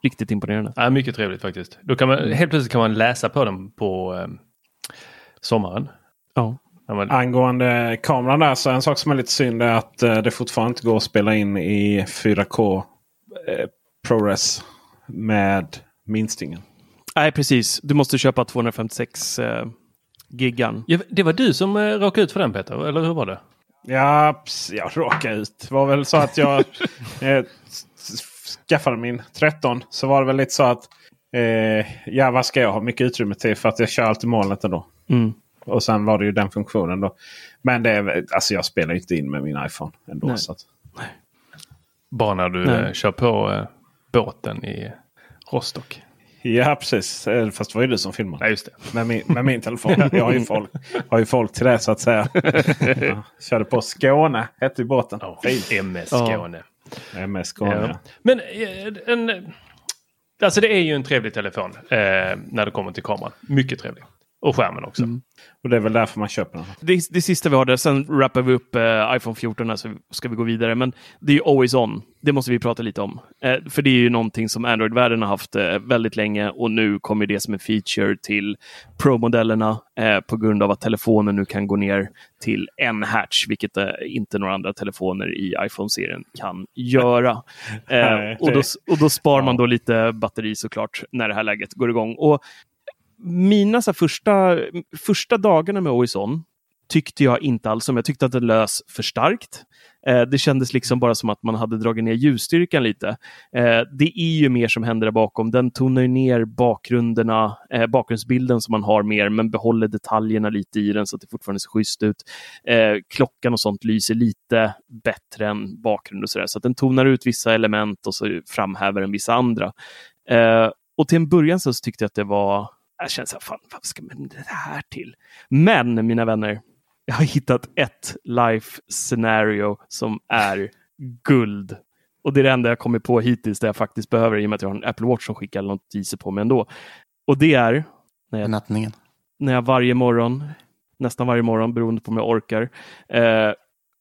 riktigt imponerande. Ja, mycket trevligt faktiskt. Då kan man. Helt plötsligt kan man läsa på den på eh, sommaren. Ja. Man... Angående kameran där så en sak som är lite synd är att eh, det fortfarande inte går att spela in i 4K eh, ProRes med minstingen. Nej precis, du måste köpa 256 eh, gigan. Ja, det var du som eh, råkade ut för den Peter, eller hur var det? Ja, jag råkade ut. Det var väl så att jag eh, skaffade min 13 så var det väl lite så att Eh, ja, vad ska jag ha mycket utrymme till? För att jag kör alltid molnet ändå. Mm. Och sen var det ju den funktionen då. Men det är, alltså jag spelar inte in med min iPhone ändå. Nej. Så att, Bara när du Nej. eh, kör på eh, båten i Rostock. Ja, precis. Eh, Fast det var ju du som filmade. Nej, just det. Med min, med min telefon. Jag har ju, folk, har ju folk till det så att säga. Ja, körde på Skåne, hette ju båten. Oh. MS Ja. Skåne. MS Skåne. Ja. Ja. Men eh, en, alltså det är ju en trevlig telefon eh, när det kommer till kameran. Mycket trevlig. Och skärmen också. Och det är väl därför man köper den. Det, det sista vi har där, sen wrappar vi upp eh, iPhone 14 här, så ska vi gå vidare. Men det är ju always on. Det måste vi prata lite om. Eh, för det är ju någonting som Android-världen har haft eh, väldigt länge och nu kommer det som en feature till Pro-modellerna eh, på grund av att telefonen nu kan gå ner till en hertz, vilket eh, inte några andra telefoner i iPhone-serien kan göra. Eh, och, då, och då spar man då lite batteri såklart när det här läget går igång. Och mina så här, första, första dagarna med OISON tyckte jag inte alls om. Jag tyckte att det lös för starkt. Eh, det kändes liksom bara som att man hade dragit ner ljusstyrkan lite. Eh, det är ju mer som händer där bakom. Den tonar ju ner bakgrunderna, eh, bakgrundsbilden som man har mer, men behåller detaljerna lite i den så att det fortfarande ser schysst ut. Eh, klockan och sånt lyser lite bättre än bakgrund och sådär. Så att den tonar ut vissa element och så framhäver den vissa andra. Eh, och till en början så tyckte jag att det var jag kände så här, fan, vad ska man det här till? Men mina vänner, jag har hittat ett life scenario som är guld. Och det är det enda jag kommit på hittills där jag faktiskt behöver i och med att jag har en Apple Watch som skickar notiser på mig ändå. Och det är när jag, Nattningen. när jag varje morgon, nästan varje morgon beroende på om jag orkar, eh,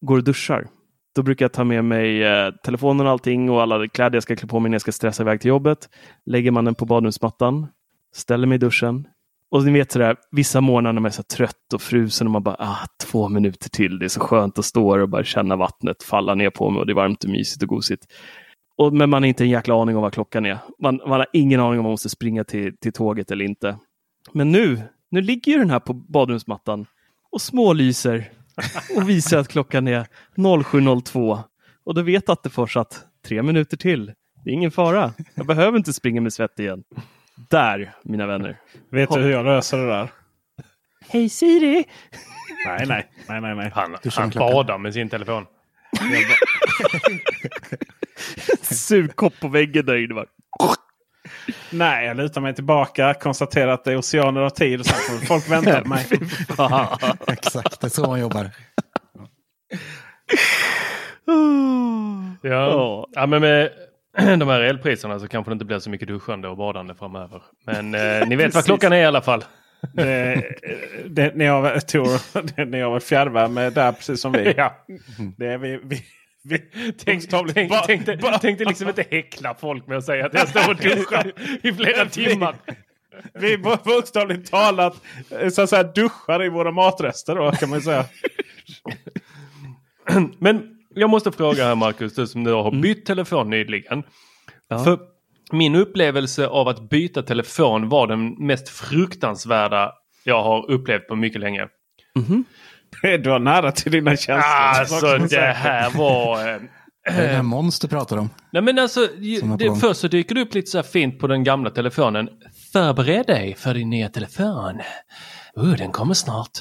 går och duschar. Då brukar jag ta med mig eh, telefonen och allting och alla kläder jag ska klä på mig när jag ska stressa iväg till jobbet. Lägger man den på badrumsmattan, ställer mig i duschen. Och ni vet sådär, vissa morgnar när man är så trött och frusen och man bara, ah, två minuter till, det är så skönt att stå här och bara känna vattnet falla ner på mig och det är varmt och mysigt och gosigt. Och, men man har inte en jäkla aning om vad klockan är. Man, man har ingen aning om man måste springa till, till tåget eller inte. Men nu, nu ligger ju den här på badrumsmattan och smålyser och visar att klockan är 07.02. Och då vet Attefors att tre minuter till, det är ingen fara. Jag behöver inte springa med svett igen. Där, mina vänner. Vet du hur jag löser det där? Hej Siri! Nej, nej, nej, nej. nej. Han, han badar med sin telefon. Sugkopp på väggen där inne. bara. Nej, jag lutar mig tillbaka, konstaterar att det är oceaner av tid och sen får folk vänta på mig. Exakt, det är så man jobbar. Ja. Ja. ja, men med de här elpriserna så kanske det inte blir så mycket duschande och badande framöver. Men eh, ni vet vad klockan är i alla fall. Det, det, ni, har, Tor, det, ni har varit fjärrvärme där precis som vi. Ja. Det är vi, vi, vi, Tänk, bokstavligt tänk, ba- tänk, ba- tänk dig liksom inte häckla folk med att säga att jag står och duschar i flera timmar. Vi bo- bokstavligt talat eh, så att säga, duschar i våra matrester då kan man säga. Men jag måste fråga här Marcus, du som nu har bytt telefon nyligen. Ja. För min upplevelse av att byta telefon var den mest fruktansvärda jag har upplevt på mycket länge. Du har nära till dina känslor. Alltså det här var... eh, Det är det här monster pratar om. Nej men alltså, det, först så dyker det upp lite så här fint på den gamla telefonen. Förbered dig för din nya telefon. Uh, den kommer snart.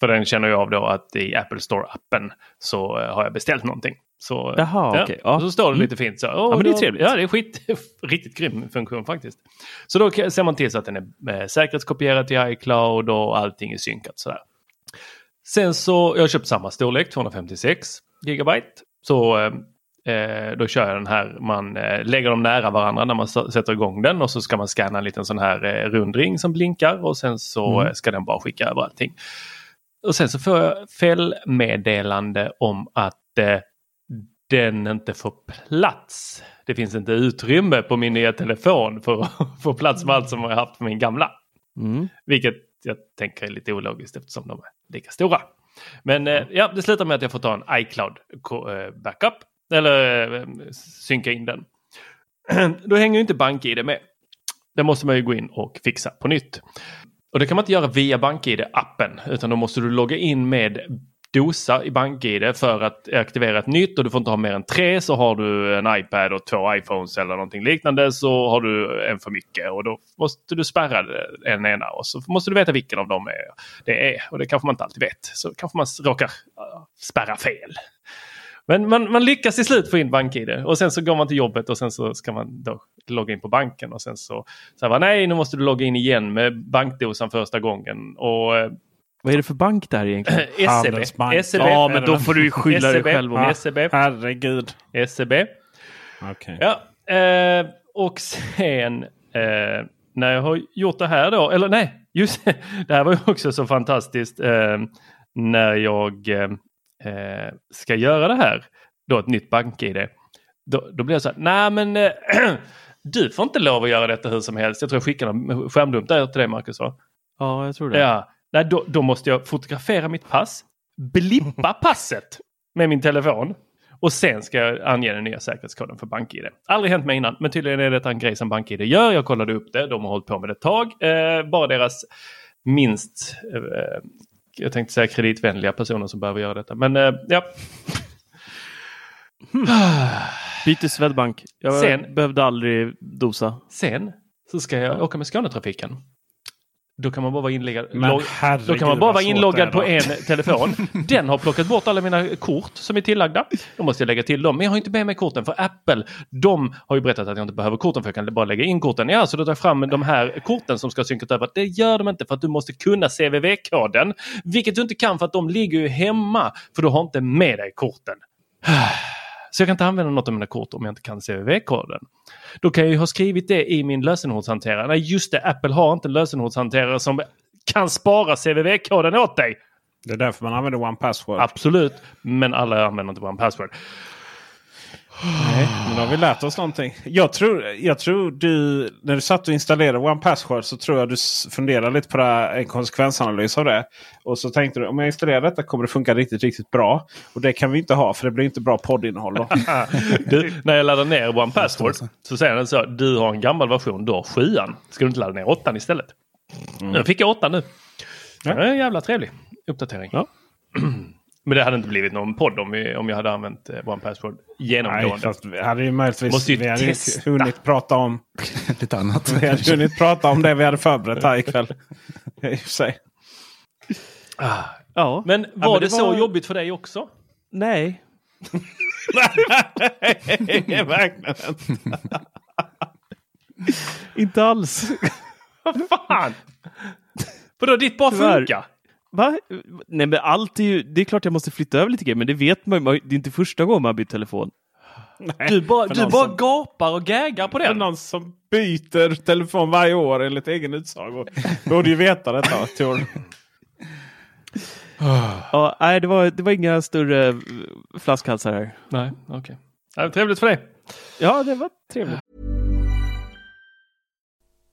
För den känner jag av då att i Apple Store-appen så eh, har jag beställt någonting. Så, Jaha, okej, ja. Och så står det Mm. lite fint så. Ja, men det är trevligt. Ja, det är skit, riktigt grym funktion faktiskt. Så då ser man till så att den är eh, säkerhetskopierad till iCloud och allting är synkat sådär. Sen så, jag har köpt samma storlek, 256 gigabyte. Så eh, eh, då kör jag den här, man eh, lägger dem nära varandra när man sätter igång den och så ska man scanna en liten sån här eh, rundring som blinkar och sen så Mm. ska den bara skicka över allting. Och sen så får jag felmeddelande om att eh, den inte får plats. Det finns inte utrymme på min nya telefon för att få plats med allt som jag haft på min gamla. Mm. Vilket jag tänker är lite ologiskt eftersom de är lika stora. Men eh, ja, det slutar med att jag får ta en iCloud eh, backup. Eller eh, synka in den. Då hänger ju inte BankID med. Det måste man ju gå in och fixa på nytt. Och det kan man inte göra via BankID-appen. Utan då måste du logga in med dosa i BankID för att aktivera ett nytt och du får inte ha mer än tre. Så har du en iPad och två iPhones eller någonting liknande så har du en för mycket och då måste du spärra en ena och så måste du veta vilken av dem det är. Och det kanske man inte alltid vet. Så kanske man råkar äh, spärra fel. Men man, man lyckas till slut få in BankID och sen så går man till jobbet och sen så ska man då logga in på banken och sen så säger man nej nu måste du logga in igen med bankdosan första gången. Och eh, Vad är det för bank där egentligen? SEB. SEB. Ja, men då får du ju skylla dig SEB. själv. Om... Ja. SEB. Herregud. SEB. Okej. Ja, eh, och sen eh, när jag har gjort det här då, eller nej, just det, det här var ju också så fantastiskt eh, när jag eh, ska göra det här, då ett nytt bank-id. Då, då blir jag så här, nej men eh, du får inte lov att göra detta hur som helst. Jag tror jag skickade en skärmdump där till dig Marcus va? Ja, jag tror det. Ja, nej, då, då måste jag fotografera mitt pass, blippa passet med min telefon och sen ska jag ange den nya säkerhetskoden för BankID. Aldrig hänt mig innan, men tydligen är detta en grej som BankID gör. Jag kollade upp det, de har hållit på med det ett tag. Eh, bara deras minst, eh, jag tänkte säga kreditvänliga personer som behöver göra detta. Men eh, ja. Byt till Swedbank. Jag Sen- behövde aldrig dosa. Sen så ska jag åka med Skånetrafiken. Då kan man bara vara inloggad, log- då kan man bara vara inloggad på en telefon. Den har plockat bort alla mina kort som är tillagda. Då måste jag lägga till dem. Men jag har inte med mig korten för Apple, de har ju berättat att jag inte behöver korten för jag kan bara lägga in korten. Ja, så då tar jag fram de här korten som ska synkas över. Det gör de inte för att du måste kunna CVV-koden. Vilket du inte kan för att de ligger ju hemma. För du har inte med dig korten. Så jag kan inte använda något av mina kort om jag inte kan CVV-koden. Då kan jag ju ha skrivit det i min lösenordshanterare. Nej just det, Apple har inte en lösenordshanterare som kan spara CVV-koden åt dig. Det är därför man använder One Password. Absolut, men alla använder inte OnePassword. Nej, men då har vi lärt oss någonting. Jag tror, jag tror du, när du satt och installerade One Password så tror jag du funderade lite på det här, en konsekvensanalys av det. Och så tänkte du om jag installerar detta kommer det funka riktigt, riktigt bra. Och det kan vi inte ha för det blir inte bra poddinnehåll då. Du, när jag laddar ner OnePassword så säger den så. Du har en gammal version, du har sjuan. Ska du inte ladda ner åttan istället? Nu fick jag åttan nu. Det är en jävla trevlig uppdatering. Ja. Men det hade inte blivit någon podd om, vi, om jag hade använt eh, OnePassword Nej, genomgående. fast vi hade ju möjligtvis Måste ju vi hade ju testa. hunnit prata om Lite annat. vi hade hunnit prata om det vi hade förberett här ikväll. I och för sig. Ja. Men var men det, det så var- jobbigt för dig också? Nej. Nej, verkligen inte. Inte alls. Vad fan! Vadå, ditt bara funkar? Va? Nej men allt är ju, det är klart jag måste flytta över lite grejer men det vet man ju. Det är inte första gången man bytt telefon. Du bara, För du bara som- gapar och gägar på För den. någon som byter telefon varje år enligt egen utsago. Borde ju veta detta Tor. Ja, nej det var, det var inga större flaskhalsar här. Nej, okej. Ja, trevligt för dig. Ja, det var trevligt.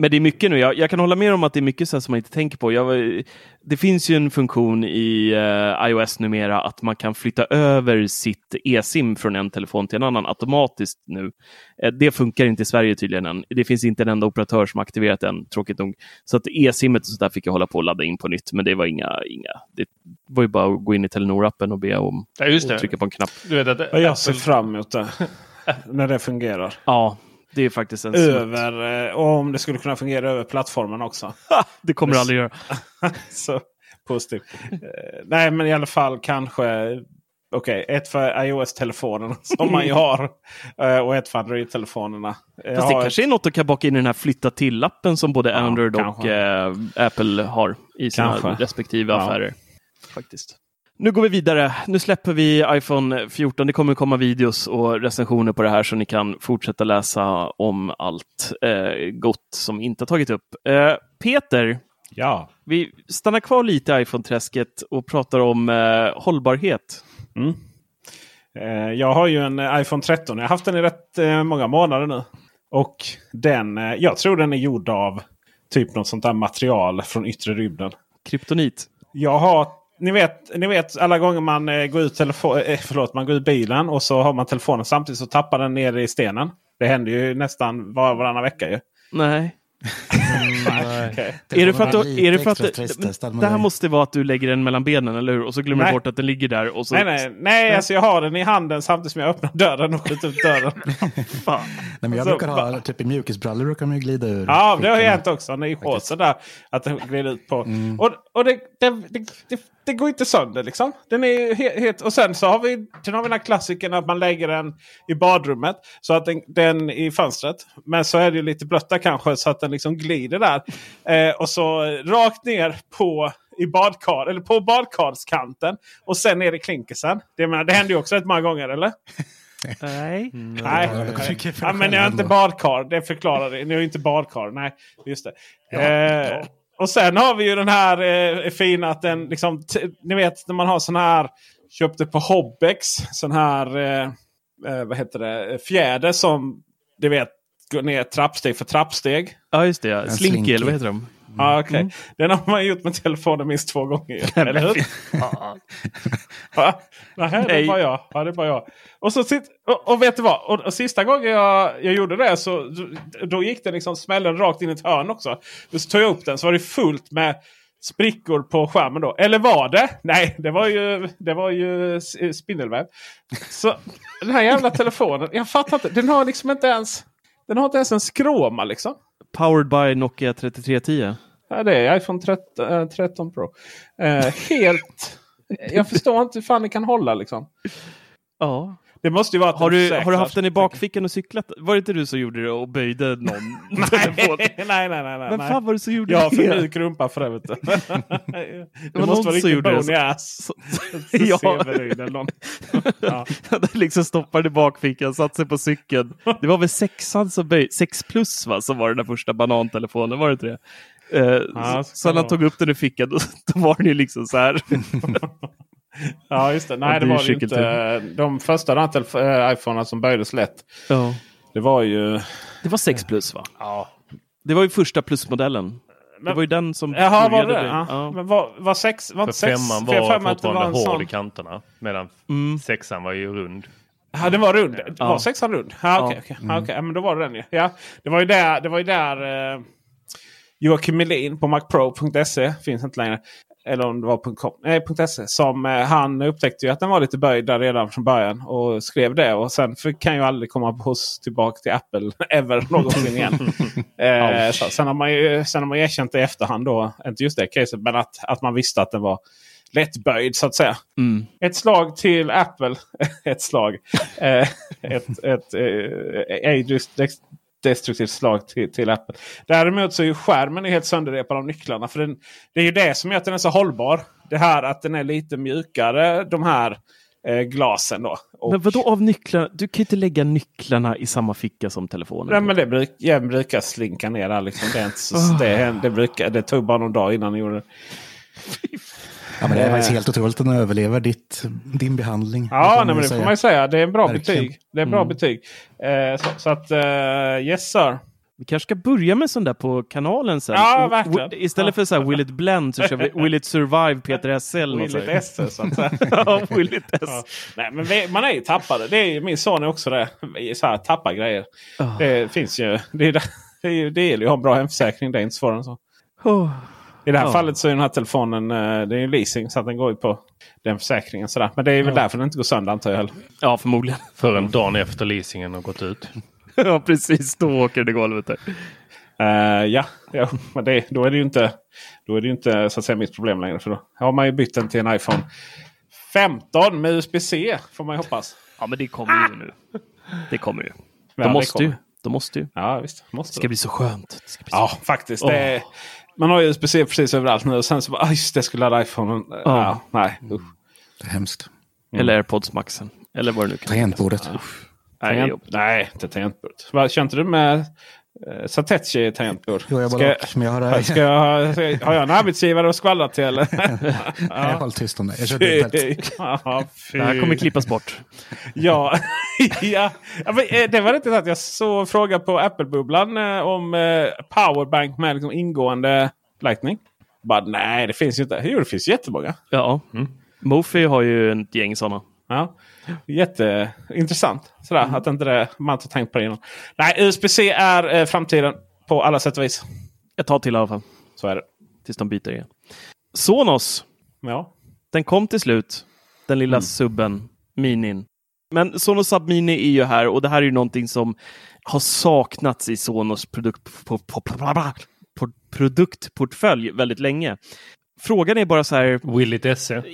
Men det är mycket nu. Jag, jag, kan hålla med om att det är mycket så som man inte tänker på. Jag, det finns ju en funktion i uh, iOS numera att man kan flytta över sitt e-sim från en telefon till en annan automatiskt nu. Uh, det funkar inte i Sverige tydligen än. Det finns inte en enda operatör som aktiverat den, tråkigt nog. Så att e-simmet och så där fick jag hålla på och ladda in på nytt, men det var inga, inga det var ju bara att gå in i Telenor-appen och be om ja, just det. och trycka på en knapp. Du vet att jag ser fram emot det. när det fungerar. Ja, det är faktiskt en Över, eh, om det skulle kunna fungera över plattformen också. det kommer det aldrig göra. så positivt. Eh, nej men i alla fall kanske. Okej, okay, ett för iOS-telefonerna som man ju har. Eh, och ett för Android-telefonerna. Fast det kanske är något att kan baka in i den här flytta till-appen som både ja, Android kanske. och äh, Apple har i sina kanske. respektive ja. affärer. Faktiskt. Nu går vi vidare. Nu släpper vi iPhone 14. Det kommer komma videos och recensioner på det här så ni kan fortsätta läsa om allt eh, gott som inte har tagit upp. Eh, Peter, ja. vi stannar kvar lite i iPhone-träsket och pratar om eh, hållbarhet. Mm. Eh, jag har ju en iPhone 13. Jag har haft den i rätt eh, många månader nu. Och den, eh, jag tror den är gjord av typ något sånt där material från yttre rymden. Kryptonit? Jag har ni vet, ni vet alla gånger man eh, går ut telefon, eh, förlåt, man går ut bilen och så har man telefonen samtidigt så tappar den ner i stenen. Det händer ju nästan var, varannan vecka ju. Nej. Mm, okay. Är det för att, du, är det, för att det, det här måste vara att du lägger den mellan benen, eller hur? Och så glömmer du bort att den ligger där. Och så... Nej, nej, nej, alltså jag har den i handen samtidigt som jag öppnar dörren och skjuter ut dörren. Fan. Nej, men jag så, brukar ha, typ i mjukisbrallor brukar man ju glida ur. Ja, det har hänt också. I shortsen där. Att den glider ut på. Mm. Och, och det, det, det, det, går inte sönder liksom. Den är helt, och sen så har vi, sen har vi den här klassikern att man lägger den i badrummet. Så att den, den i fönstret. Men så är det lite blött där kanske så att den liksom glider där. Eh, och så rakt ner på i badkar, eller på badkarskanten. Och sen ner i klinkersen. Det, menar, det händer ju också rätt många gånger eller? Nej. Nej. Ja, men jag är inte badkar. Det förklarar det. Ni är inte badkar. Nej, just det. Ja, eh, ja. Och sen har vi ju den här eh, fina att den liksom. Ni vet när man har sån här. Köpte på Hobbex. Sån här. Eh, eh vad heter det? Fjäder som. Du vet. Går ner trappsteg för trappsteg. Ja just det. Ja. Slinky eller vad heter de? Mm. Ah, okay. Mm. Den har man gjort med telefonen minst två gånger. eller hur? ja. Nej, det var jag. Ja, det var jag. Och, så och, och vet du vad? Och, och, sista gången jag, jag gjorde det så då gick den liksom smällen rakt in i ett hörn också. Så tog jag upp den så var det fullt med sprickor på skärmen då. Eller var det? Nej, det var ju, det var ju spindelväv. Så den här jävla telefonen. Jag fattar inte. Den har liksom inte ens, den har inte ens en skråma liksom. Powered by Nokia 3310. Ja, det är iPhone 13, 13 äh, Pro. Eh, helt... jag förstår inte hur fan det kan hålla liksom. Ja. Det måste ju vara Har du, har du haft den i bakfickan och cyklat? Var det inte du som gjorde det och böjde någon nej, nej, nej, nej. Men fan var det som gjorde Jag har det? för mjuk rumpa för övrigt. det någon måste vara riktigt det. bony ass. Ja. Ja. Den liksom stoppade i bakfickan, satte sig på cykeln. Det var väl sexan som böjde, sex plus va, som var den där första banantelefonen, var det inte det? Eh, Ja, så när han det tog upp den ur fickan, då, då var den ju liksom så här. Ja, just det. Nej, det var det inte. De första äh, iPhonerna som böjdes lätt. ja. Det var ju... Det var sex plus va? Ja. Det var ju första plusmodellen. det Men- var ju den som Jaha, var det bli- ja. ja. Men var, var sex... Var För inte sex, femman var det var fortfarande en hård sån- i kanterna. Medan Mm. sexan var ju rund. Ja, den var rund. Ja. Var sexan rund? Ja, okej. okej. Ja, okej. Ja, men då var det den ju. Ja, det var ju där, det var ju där eh, Joakim Melin på macpro.se finns inte längre. Eller om det var .com, nej, .se. Som eh, han upptäckte ju att den var lite böjd där redan från början. Och skrev det. Och sen han ju aldrig komma på oss tillbaka till Apple ever någonsin igen. eh, så, sen, har man ju, sen har man ju erkänt det i efterhand då. Inte just det caset. Men att, att man visste att den var lättböjd så att säga. Mm. Ett slag till Apple. ett slag. Eh, ett ett eh, ej dest- destruktivt slag till, till Apple. Däremot så är ju skärmen helt sönderrepad av nycklarna. För den, det är ju det som gör att den är så hållbar. Det här att den är lite mjukare. De här eh, glasen då. Och, Men vadå av nycklarna? Du kan ju inte lägga nycklarna i samma ficka som telefonen. Nej, men det bruk, jag brukar slinka ner där. Liksom. Det, är inte så, det, det, brukar, det tog bara någon dag innan jag gjorde det. Ja, men det är Eh. faktiskt helt otroligt att den överlever ditt, din behandling. Ja, får nej, men det får man ju säga. Det är en bra Verkligen. betyg. Det är en bra Mm. betyg. Eh, så, så att, eh, yes sir. Vi kanske ska börja med sån där på kanalen sen. Ja, verkligen. Istället för så här Will it blend så kör vi Will it survive Peter Esse eller Willigt sånt. Esse så att säga. Ja, Will it Ja. Esse. Nej, men vi, man är ju tappade. Det är, min son är också det. Så här, tappa grejer. Oh. Det finns ju. Det, är, det, är, ju- det gäller ju att ha en bra hemförsäkring. Det är inte svårare än så. Oh. I det här Ja. fallet så är den här telefonen eh, det är ju leasing så att den går ju på den försäkringen. Sådär. Men det är väl därför den inte går sönder antar jag. Ja, förmodligen. Förrän dagen efter leasingen har gått ut. Ja, precis. Då åker det golvet där. Eh, ja, ja men det, då är det ju inte, då är det ju inte så att säga, mitt problem längre. För då har man ju bytt den till en iPhone 15 med USB-C får man ju hoppas. Ja, men det kommer ju nu. Det kommer ju. Ja, De det måste ju. De måste ju. Ja, visst. Måste Det ska det. bli så skönt. Det ska bli så... Ja, faktiskt. Det är, man har ju USB-C precis överallt nu. Och sen så bara, ah, just det, jag skulle ladda iPhone. Ja. Ja. nej, usch. Det är hemskt. Eller AirPods Maxen. Eller vad det nu kan Tangentbordet. Nej, det är Tangent, jobbigt. nej, inte tangentbordet. Vad inte du med uh, Satechi tangentbord? Jo, jag ska, bara jag- men jag har, ska jag, ska- har jag en arbetsgivare att skvallra till eller? jag håller tyst om det. Jag kör dubbelt. ja, fy. Det här kommer klippas bort. Ja, ja. ja men, eh, det var inte så att jag såg fråga på Apple-bubblan eh, om eh, powerbank med liksom ingående Lightning. Bara, nej, det finns ju inte. Jo, det finns jättemånga. Ja. Mofi har ju ett gäng sådana. Ja. Jätteintressant. Sådär, att inte det, man inte tänkt på det innan. Nej, USB-C är eh, framtiden på alla sätt och vis. Ett tag till i alla fall. Så är det. Tills de byter igen. Sonos. Ja. Den kom till slut. Den lilla Mm. subben. Minin. Men Sonos Sub Mini är ju här och det här är ju någonting som har saknats i Sonos produkt, på, på, på, på, produktportfölj väldigt länge. Frågan är bara så här. Will it esse?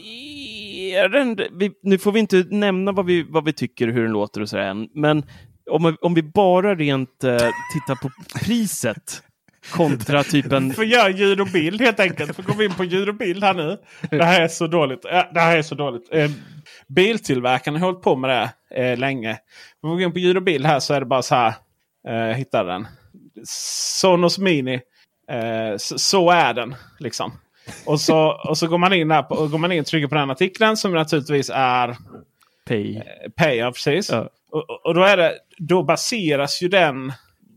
Är den, vi, nu får vi inte nämna vad vi, vad vi tycker, hur den låter och så än, men om, om vi bara rent eh, tittar på priset kontra typen... Får göra ljud och bild helt enkelt. Får gå in på ljud och bild här nu. Det här är så dåligt. Eh, det här är så dåligt. Eh, biltillverkarna har hållit på med det eh, länge. Om vi går in på ljud och bild här så är det bara så här. Eh, jag hittar den. Sonos Mini. Eh, så, så är den. Liksom. Och så, och så går man in där på, och går man in och trycker på den artikeln som naturligtvis är Pay. Pay, ja precis. Ja. Och, och- då, är det, då baseras ju den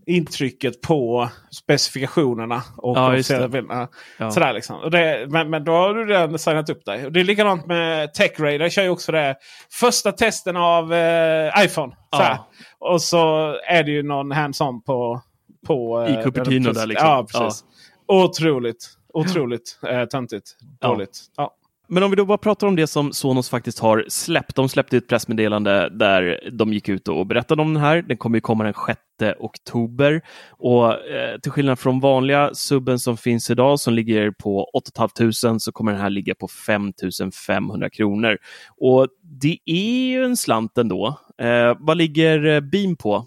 intrycket på specifikationerna. Och Ja, officiella bilderna. Ja. Sådär liksom. och det, men, men då har du redan signat upp dig. Och det är likadant med TechRadar. kör ju också det. Första testen av eh, iPhone. Ja. Och så är det ju någon hands-on på... på I eh, Cupertino den- där liksom. Ja, precis. Otroligt. Otroligt eh, töntigt. Dåligt. Ja. Men om vi då bara pratar om det som Sonos faktiskt har släppt. De släppte ett pressmeddelande där de gick ut och berättade om den här. Den kommer ju komma den 6 oktober. Och eh, till skillnad från vanliga subben som finns idag som ligger på 8 500 så kommer den här ligga på 5 500 kronor. Och det är ju en slant ändå. Eh, vad ligger eh, Beam på?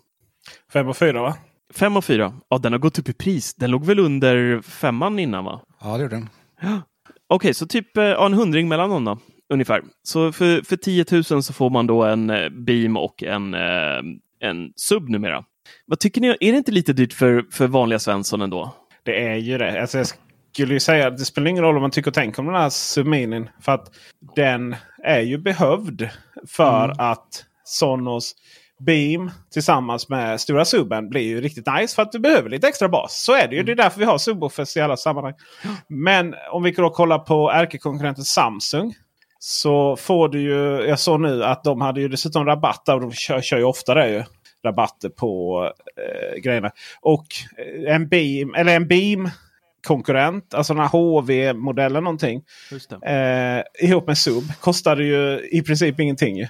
5 och 4 va? 5 och 4. Ja, den har gått upp i pris. Den låg väl under femman innan va? Ja, det gjorde den. Okej, så typ eh, ja, en hundring mellan dem då, ungefär. Så för, för 10 000 så får man då en eh, Beam och en, eh, en sub numera. Vad tycker ni? Är det inte lite dyrt för, för vanliga Svensson ändå? Det är ju det. Alltså jag skulle ju säga att det spelar ingen roll om man tycker och tänker om den här Subminin. För att den är ju behövd för Mm. att Sonos Beam tillsammans med stora subben blir ju riktigt nice. För att du behöver lite extra bas. Så är det ju. Det är därför vi har subwoofers i alla sammanhang. Men om vi då kollar på ärkekonkurrenten Samsung. Så får du ju, jag såg nu att de hade ju dessutom rabatt. Och de kör, kör ju ofta det ju. Rabatter på eh, grejerna. Och eh, en Beam, eller en Beam konkurrent, alltså den här HV-modellen någonting. Eh, ihop med sub kostade ju i princip ingenting.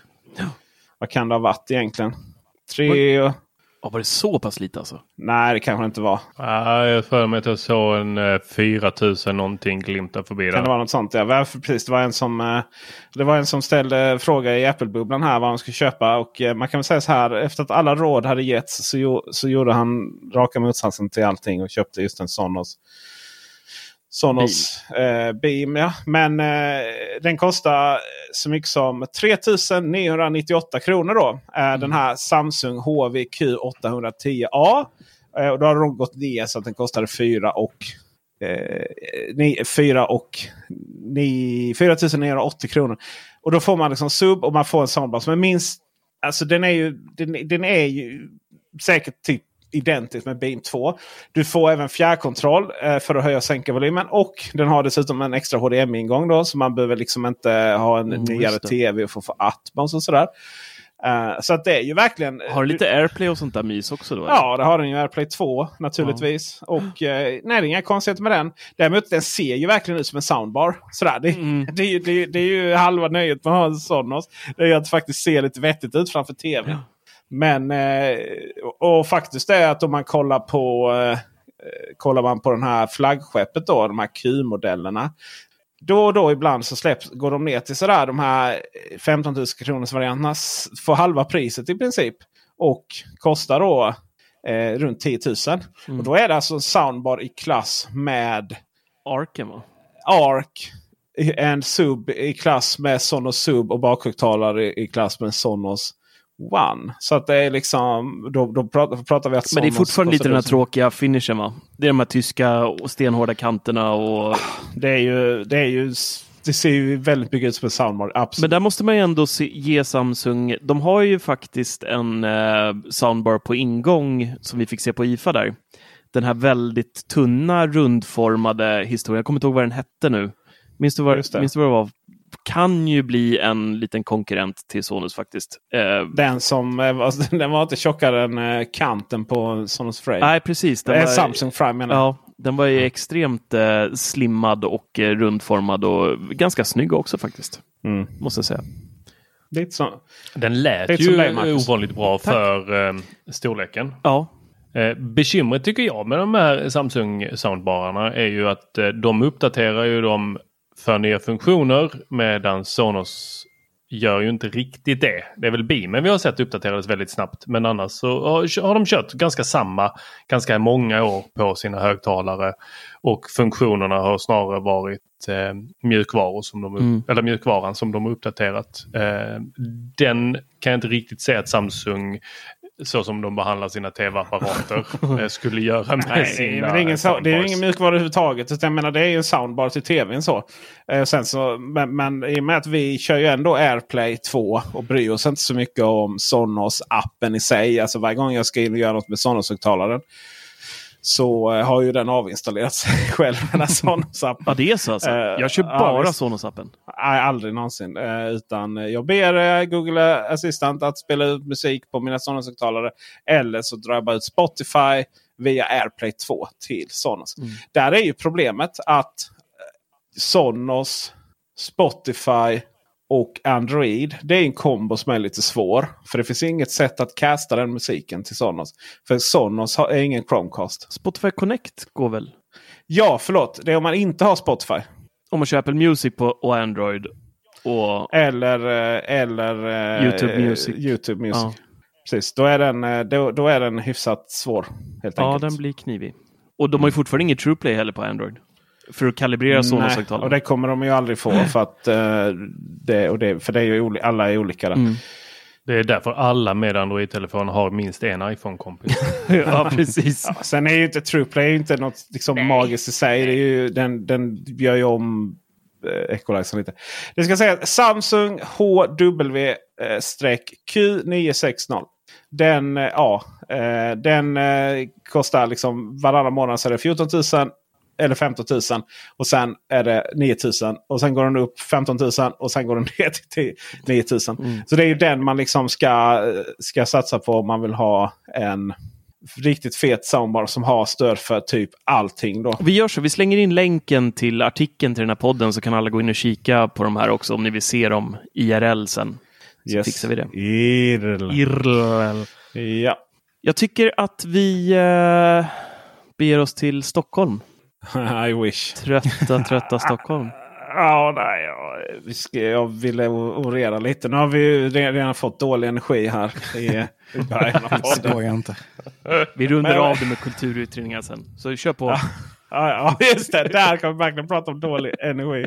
Vad kan det ha varit egentligen? Tre... Ja, var det så pass lite alltså? Nej, det kanske inte var. Ja, jag för mig att jag såg en eh, 4000 någonting glimta förbi Kan det där. vara något sånt? Ja, varför- precis, det var en som, eh, det var en som ställde fråga i Apple-bubblan här vad han skulle köpa. Och eh, man kan väl säga så här. Efter att alla råd hade getts så, så gjorde han raka motsatsen till allting och köpte just en Sonos. Sonos eh, Beam. Ja. Men eh, den kostar så mycket som 3998 kronor. då. Eh, Den här Samsung HVQ 810A. Eh, och då har de gått ner så att den kostade 4 och eh, ni- 4 och ni- 4 980 kronor. Och då får man liksom sub och man får en soundbar som är minst... Alltså den är ju, den, den är ju säkert typ identisk med Beam 2. Du får även fjärrkontroll eh, för att höja och sänka volymen. Och den har dessutom en extra HDMI-ingång då. Så man behöver liksom inte ha en Mm, nyare det. tv för att få Atmos och sådär. Eh, så att det är ju verkligen... Har du lite airplay och sånt där mys också då? Ja, det har den ju. AirPlay 2 naturligtvis. Och eh, nej, det är inga konstigheter med den. Däremot den ser ju verkligen ut som en soundbar. Sådär, det, Mm. det, är ju- det, ju- det är ju halva nöjet med att ha en Sonos. Det är ju att det faktiskt ser lite vettigt ut framför tv. Men eh, och faktiskt är att om man kollar på eh, kollar man på den här flaggskeppet då, de här Q-modellerna. Då och då ibland så släpps, går de ner till sådär de här 15 000 kronors varianterna. Får halva priset i princip. Och kostar då eh, runt 10 000. Och då är det alltså en soundbar i klass med Arken va? ARC. En sub i klass med Sonos Sub och bakhögtalare i, i klass med Sonos One. Så att det är liksom, då, då pratar, pratar vi att Men det är fortfarande lite den här tråkiga finishen va? Det är de här tyska och stenhårda kanterna och... Det är ju, det är ju, det ser ju väldigt mycket ut som en soundbar. Absolut. Men där måste man ju ändå se, ge Samsung, de har ju faktiskt en eh, soundbar på ingång som vi fick se på IFA där. Den här väldigt tunna rundformade historien, jag kommer inte ihåg vad den hette nu. Minns du vad, minns du vad det var? Kan ju bli en liten konkurrent till Sonos faktiskt. Eh, Den som eh, var, den var inte tjockare än eh, kanten på Sonos Frame. nej, precis. Den var- Samsung Frame menar jag. Ja, den var ju extremt eh, slimmad och eh, rundformad och ganska snygg också faktiskt. Mm. Måste jag säga. Lite så. Den lät Lite ju dig, ovanligt bra för eh, storleken. Ja, Eh, bekymret tycker jag med de här Samsung soundbararna är ju att eh, de uppdaterar ju dem för nya funktioner medan Sonos gör ju inte riktigt det. Det är väl Beamen vi har sett uppdaterades väldigt snabbt men annars så har- de kört ganska samma ganska många år på sina högtalare och funktionerna har snarare varit eh, mjukvaror som de, Mm. eller mjukvaran som de har uppdaterat. Eh, den kan jag inte riktigt säga att Samsung så som de behandlar sina tv-apparater eh, skulle göra med Nej, det sina är, väl ingen, det är ingen mjukvara överhuvudtaget. Jag menar, det är ju en soundbar till tvn. Så. Eh, sen så, men, men i och med att vi kör ju ändå AirPlay 2 och bryr oss inte så mycket om Sonos-appen i sig. Alltså varje gång jag ska in och göra något med Sonos-högtalaren. Så eh, har ju den avinstallerat sig själv. Den Sonos-appen. ja det är så alltså. Eh, Jag kör ja, bara visst. Sonos-appen. Nej, aldrig någonsin. Eh, utan jag ber Google Assistant att spela ut musik på mina Sonos-högtalare. Eller så drar jag bara ut Spotify via AirPlay 2 till Sonos. Där är ju problemet att Sonos, Spotify och Android. Det är en kombo som är lite svår. För det finns inget sätt att casta den musiken till Sonos. För Sonos har, är ingen Chromecast. Spotify Connect går väl? Ja, förlåt. Det är om man inte har Spotify. Om man kör Apple Music på, och Android. Och Eller, eh, eller eh, YouTube Music. YouTube Music. Ja. Precis, då är, den, eh, då, då är den hyfsat svår. Helt ja, enkelt. den blir knivig. Och de har ju fortfarande inget TruePlay heller på Android. För att kalibrera Sonos-högtalare. och det kommer de ju aldrig få. För, att, eh, det, och det, för det är ju oli- alla är olika. Där. Mm. Det är därför alla med Android-telefoner har minst en iPhone-kompis. ja, precis. Ja, sen är ju inte TruePlay inte något liksom, magiskt i sig. Det är ju, den, den gör ju om eh, Equalizern lite. Det ska säga Samsung HW-Q960. Den, eh, ja, eh, den eh, kostar liksom varannan månad så är det 14 000 eller 15 000 och sen är det 9 000 och sen går den upp 15 000 och sen går den ner till 9 000. Så det är ju den man liksom ska, ska satsa på om man vill ha en riktigt fet soundbar som har stöd för typ allting. Då. Vi gör så, vi slänger in länken till artikeln till den här podden så kan alla gå in och kika på de här också om ni vill se dem IRL sen. Så fixar vi det. Irl. IRL. Ja. Jag tycker att vi eh, beger oss till Stockholm. I wish. Trötta, trötta Stockholm. Ja, nej, ja, vi ska, jag ville orera lite. Nu har vi ju re- redan fått dålig energi här i, i början av inte. Vi rundar Men- av det med kulturutredningar sen. Så kör på. Ja, ja, just det. Där kan vi verkligen prata om dålig energi.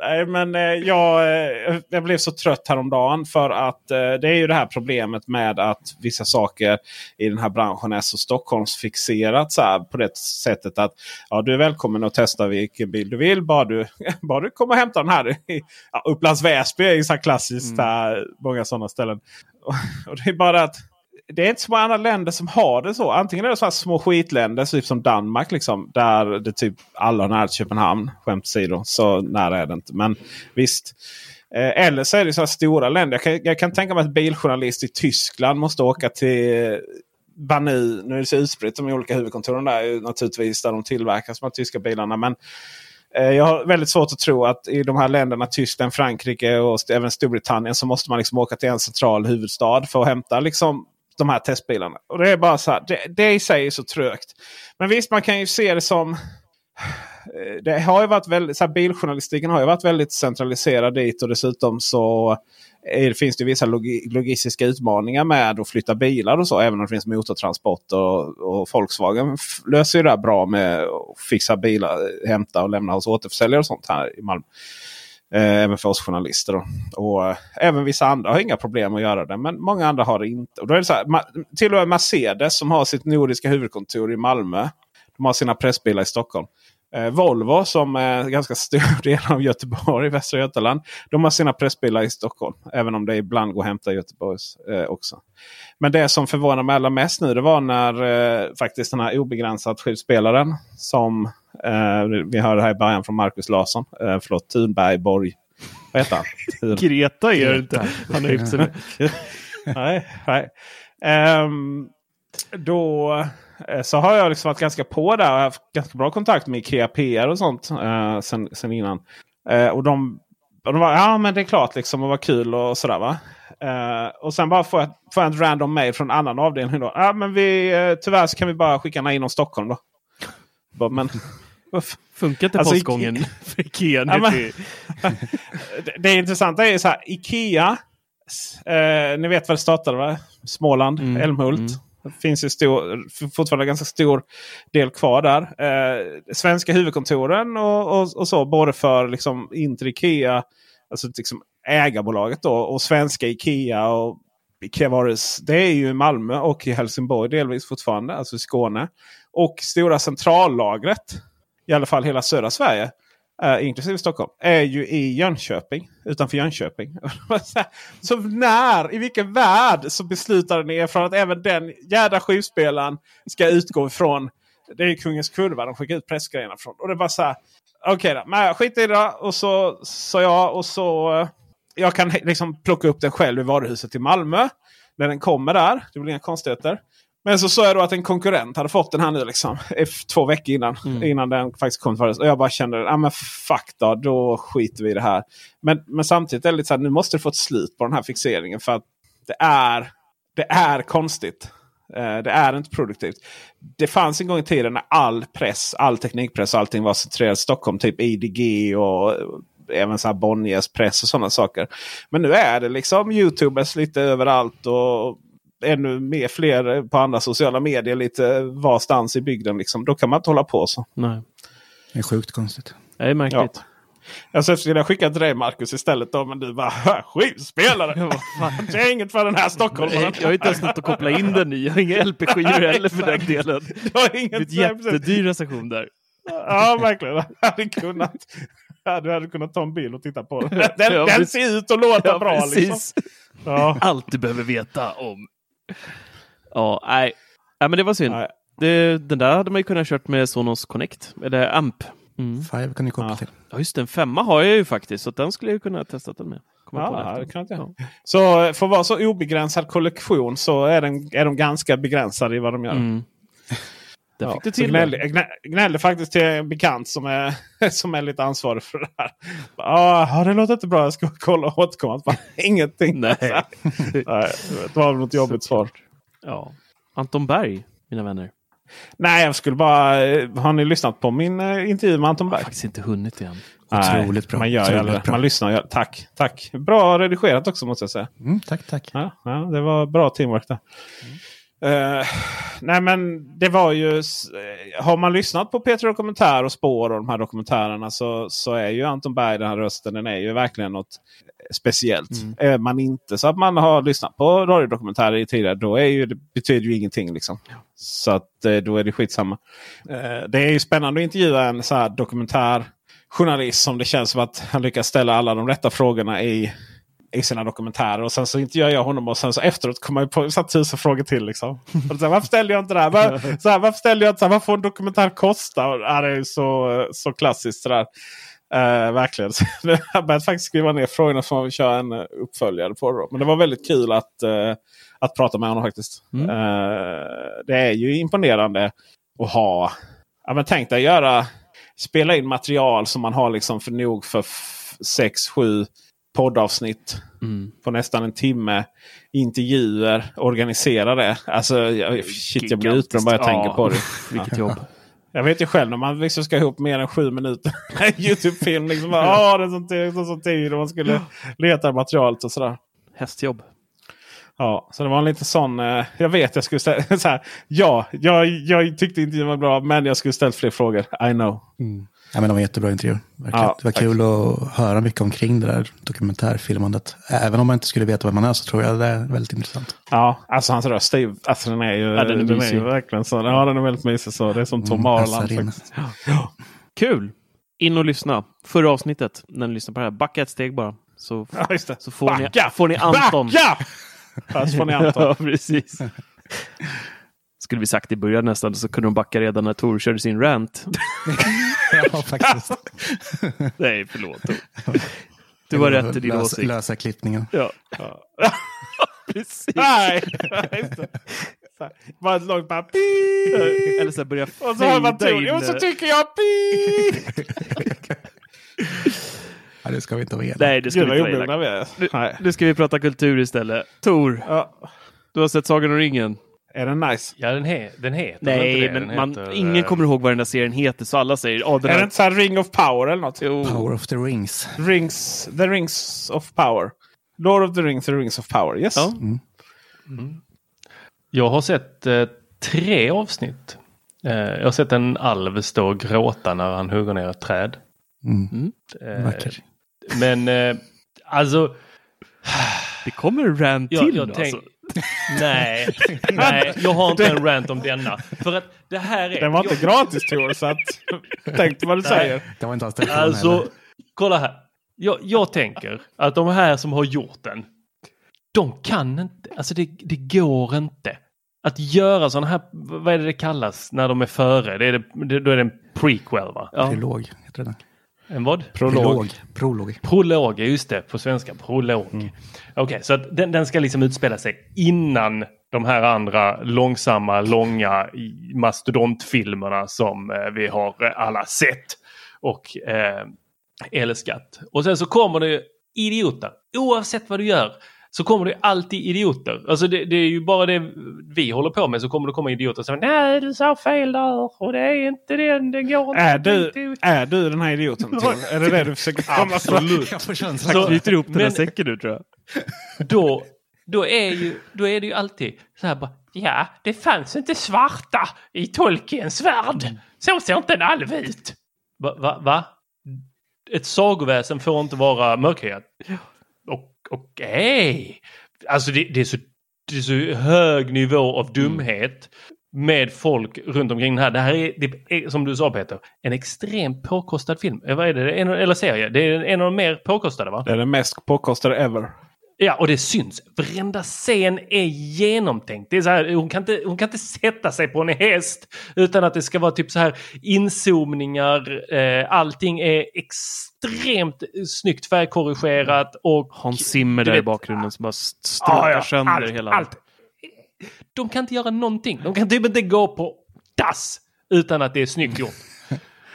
Nej, men eh, jag, eh, jag blev så trött häromdagen för att eh, det är ju det här problemet med att vissa saker i den här branschen är så Stockholmsfixerat. Så här, på det sättet att ja, du är välkommen att testa vilken bil du vill. Bara du, bara du kommer och hämtar den här. i- Ja, Upplands Väsby är ju så här klassiskt. Där, många sådana ställen. Och, och det är bara att det är inte så många andra länder som har det så. Antingen är det så här små skitländer, typ som Danmark. Liksom, där det typ alla har nära till Köpenhamn. Skämt åsido, så nära är det inte. Men visst. Eh, eller så är det så här stora länder. Jag kan, jag kan tänka mig att biljournalist i Tyskland måste åka till Banu. Nu är det så utspritt de olika huvudkontoren där. Naturligtvis där de tillverkas, de här tyska bilarna. Men eh, Jag har väldigt svårt att tro att i de här länderna, Tyskland, Frankrike och även Storbritannien, så måste man liksom åka till en central huvudstad för att hämta liksom, de här testbilarna. Och det är bara så här, det, det i sig är så trögt. Men visst, man kan ju se det som... Eh, det har ju varit väldigt, så här, biljournalistiken har ju varit väldigt centraliserad dit och dessutom så eh, är, finns det vissa log logistiska utmaningar med att flytta bilar och så. Även om det finns motortransport och, och Volkswagen löser ju det här bra med att fixa bilar, eh, hämta och lämna hos återförsäljare och sånt här i Malmö. Eh, även för oss journalister. Då. Och eh, även vissa andra har inga problem att göra det. Men många andra har det inte. Och då är det så här, till och med Mercedes som har sitt nordiska huvudkontor i Malmö. De har sina pressbilar i Stockholm. Eh, Volvo som är ganska stor del av Göteborg, Västra Götaland. De har sina pressbilar i Stockholm. Även om det ibland går att hämta i Göteborg eh, också. Men det som förvånar mig allra mest nu det var när eh, faktiskt den här obegränsat skivspelaren som vi hörde här i början från Markus Larsson. Eh, förlåt, Thunberg Borg. Vad heter han? Greta är det inte. Han är inte nej, nej. Ehm, då eh, så har jag liksom varit ganska på där. Har haft ganska bra kontakt med Ikea PR och sånt eh, sen, sen innan. Eh, och de, och de var ja men det är klart liksom och vad kul och sådär va. Eh, och sen bara får jag, får jag en random mail från en annan avdelning. Då. Ja, men vi, eh, tyvärr så kan vi bara skicka den inom Stockholm då. Men? Funkar inte Alltså, postgången för Ikea nu Ja, men- det, det intressanta är så här. Ikea. Eh, ni vet vad det startade va? Småland, Mm, Älmhult. mm. Det finns ju stor, fortfarande ganska stor del kvar där. Eh, svenska huvudkontoren och, och, och så. Både för liksom Inter Ikea, alltså liksom ägarbolaget då. Och svenska Ikea och Kevares, Det är ju i Malmö och i Helsingborg delvis fortfarande. Alltså i Skåne. Och stora centrallagret. I alla fall hela södra Sverige. Eh, inklusive Stockholm. Är ju i Jönköping. Utanför Jönköping. så när, i vilken värld så beslutade ni er från att även den jädra skivspelaren ska utgå ifrån. Det är Kungens Kurva de skickar ut pressgrejerna från. Och det var så här. Okej då, men skit i det. Och så sa jag och så. Eh, jag kan liksom plocka upp den själv i varuhuset i Malmö. När den kommer där. Det blir inga konstigheter. Men så sa jag då att en konkurrent hade fått den här nu liksom. Två veckor innan. Innan den faktiskt kom varuhuset. Och jag bara kände, ah, men fuck då, då skiter vi i det här. Men, men samtidigt är det lite så här, nu måste det få ett slut på den här fixeringen. För att det är, det är konstigt. Eh, det är inte produktivt. Det fanns en gång i tiden när all press, all teknikpress och allting var centrerat i Stockholm. Typ IDG och även så här Bonniers press och sådana saker. Men nu är det liksom Youtubers lite överallt. och ännu mer fler på andra sociala medier lite varstans i bygden. Liksom. Då kan man inte hålla på så. Nej. Det är sjukt konstigt. Det är märkligt. Ja. Jag så skulle jag skicka till dig Marcus istället då. Men du bara skivspelare! det är inget för den här stockholmaren. Jag har inte ens något att koppla in den i. Jag har inga LP-skivor heller för den delen. Du har inget Det är ett jättedyr recension där. Ja, verkligen. Du hade kunnat, du hade kunnat ta en bild och titta på den. Den, Ja, den ser ut att låta Ja, bra. Liksom. Ja. Allt du behöver veta om. Ja, nej. nej men det var synd. Nej. Det, den där hade man ju kunnat kört med Sonos Connect. Eller AMP. Mm. Five kan ni koppla Ja. till. Ja, just det. En femma har jag ju faktiskt. Så den skulle jag kunna testa den med. Komma på Ja, det. kan jag. Så för att vara så obegränsad kollektion så är, den, är de ganska begränsade i vad de gör. Mm. Ja, fick du så till gnällde, det. jag gnä- gnällde faktiskt till en bekant som är, som är lite ansvarig för det här. Ja, det låter inte bra. Jag ska kolla och återkomma. Bara, Ingenting. Nej. Nej, det var något jobbigt svar. Ja. Anton Berg, mina vänner. Nej, jag skulle bara... eh, Har ni lyssnat på min eh, intervju med Anton Jag Berg? har faktiskt inte hunnit igen. Otroligt bra. Man, gör Otroligt det. bra. man lyssnar. gör- Tack, tack. Bra redigerat också måste jag säga. Mm, tack, tack. Ja, ja, det var bra teamwork där. Eh, nej men det var ju... eh, Har man lyssnat på Peter Dokumentär och Spår och de här dokumentärerna så, så är ju Anton Berg den här rösten. Den är ju verkligen något speciellt. Är man inte så att man har lyssnat på radiodokumentärer i tidigare då är ju, det betyder ju ingenting. Liksom. Så att eh, då är det skitsamma. Eh, det är ju spännande att intervjua en så här dokumentärjournalist som det känns som att han lyckas ställa alla de rätta frågorna i i sina dokumentärer. Och sen så intervjuar jag honom och sen så efteråt kommer jag på så tusen frågor till. Liksom. Och så här, varför ställde jag inte det här? Var, så här varför ställde jag inte så här, vad får en dokumentär kosta? Och, det är ju så, så klassiskt sådär. Uh, verkligen. Så jag har börjat faktiskt skriva ner frågorna så man vill köra en eh, uppföljare på. Då. Men det var väldigt kul att, eh, att prata med honom faktiskt. Mm. Eh, det är ju imponerande att ha. Ja, men tänk dig göra spela in material som man har liksom för nog för f- sex, sju poddavsnitt Mm. på nästan en timme. Intervjuer, organisera det. Alltså, jag, shit, jag blir utbränd bara jag tänker Ja. på det. Vilket jobb. Jag vet ju själv när man liksom ska ihop mer än sju minuter Youtube-film. Liksom, bara, "Åh, det är sån tid, så, sån tid och man skulle leta materialet och sådär. Hästjobb. Ja, så det var en lite sån. Eh, jag vet jag skulle ställa så här. Ja, jag, jag tyckte intervjun var bra men jag skulle ställt fler frågor. I know. Ja, men de var jättebra intervjuer. Verkligen. Ja, det var kul att höra mycket omkring det där dokumentärfilmandet. Även om man inte skulle veta vem man är så tror jag det är väldigt intressant. Ja, alltså hans röst är ju, alltså den är ju, Ja, den är den är ju verkligen så. Ja, den är väldigt mysig så. Det är som Tom Mm, in. faktiskt. Kul! In och lyssna. Förra avsnittet, när ni lyssnar på det här, backa ett steg bara. Så, Ja, det. så får, ni, får ni Anton. Backa! Ja, så får ni Anton. ja, precis. Skulle vi sagt i början nästan så kunde de backa redan när Tor körde sin rant. Ja, faktiskt. Nej, förlåt Tor. Du har rätt i din lösa, åsikt. lösa klippningen. Ja. precis. Nej, just Bara ett långt bara pip. Eller så här börja Och så har man in. Och så eh, tycker jag pip. Ja, det ska vi inte vara elaka. Nej, det ska Gud vi inte vara elaka. Nu, Nej. nu ska vi prata kultur istället. Tor, Ja. du har sett Sagan om ringen? Är den nice? Ja, den, he den heter Nej, det? men Den man, heter, ingen eh, kommer ihåg vad den där serien heter så alla säger ja, den Är det inte så här Ring of Power eller något? Jo. Power of the Rings. Rings, the Rings of Power. Lord of the Rings, the Rings of Power. Yes. Ja. Jag har sett eh, tre avsnitt. Eh, jag har sett en alv stå och gråta när han hugger ner ett träd. Mm. Eh, Vacker. Men eh, alltså... Det kommer en rant Jag, till jag nu, tänk, alltså. nej, nej, jag har inte en rant om denna. För att det här är... Den var inte jag, gratis Tor, så att tänk vad du säger. Det var inte alls Alltså, heller. kolla här. Jag, jag tänker att de här som har gjort den, de kan inte, alltså det, det går inte. Att göra sådana här, vad är det det kallas när de är före? Det är det, det, då är det en prequel va? Ja. Prolog heter det. En vad? Prolog. Prolog. Prolog, just det, på svenska. Prolog. Okej, så att den, den ska liksom utspela sig innan de här andra långsamma, långa mastodontfilmerna som eh, vi har eh, alla sett och eh, älskat. Och sen så kommer det idioter, oavsett vad du gör. Så kommer det alltid idioter. Alltså det, det är ju bara det vi håller på med så kommer det komma idioter som nej du sa fel där och det är inte den, det går inte. Är du, dit ut." är du den här idioten? Är det det du försöker komma Absolut. Jag får känslan. Så- Jag knyter ihop den här säcken nu tror jag. då, då, är ju, då är det ju alltid så här bara, ja, det fanns inte svarta i Tolkiens värld. Så ser inte en alv ut. Va? va, va? Ett sagoväsen får inte vara mörkhyat. Okej. Alltså det, det, är så, det är så hög nivå av dumhet med folk runt omkring den här. Det här är, det är som du sa Peter, en extremt påkostad film. Eh, Vad är det? En, eller serie. Det är en av de mer påkostade va? Det är den mest påkostade ever. Ja, och det syns. Varenda scen är genomtänkt. Det är så här, hon, kan inte, hon kan inte sätta sig på en häst utan att det ska vara typ så här inzoomningar. Eh, allting är extremt snyggt färgkorrigerat och... Hans Zimmer där i vet- bakgrunden som bara stråkar Ja, ja, sönder allt, hela... Allt. De kan inte göra någonting. De kan typ inte gå på dass utan att det är snyggt gjort.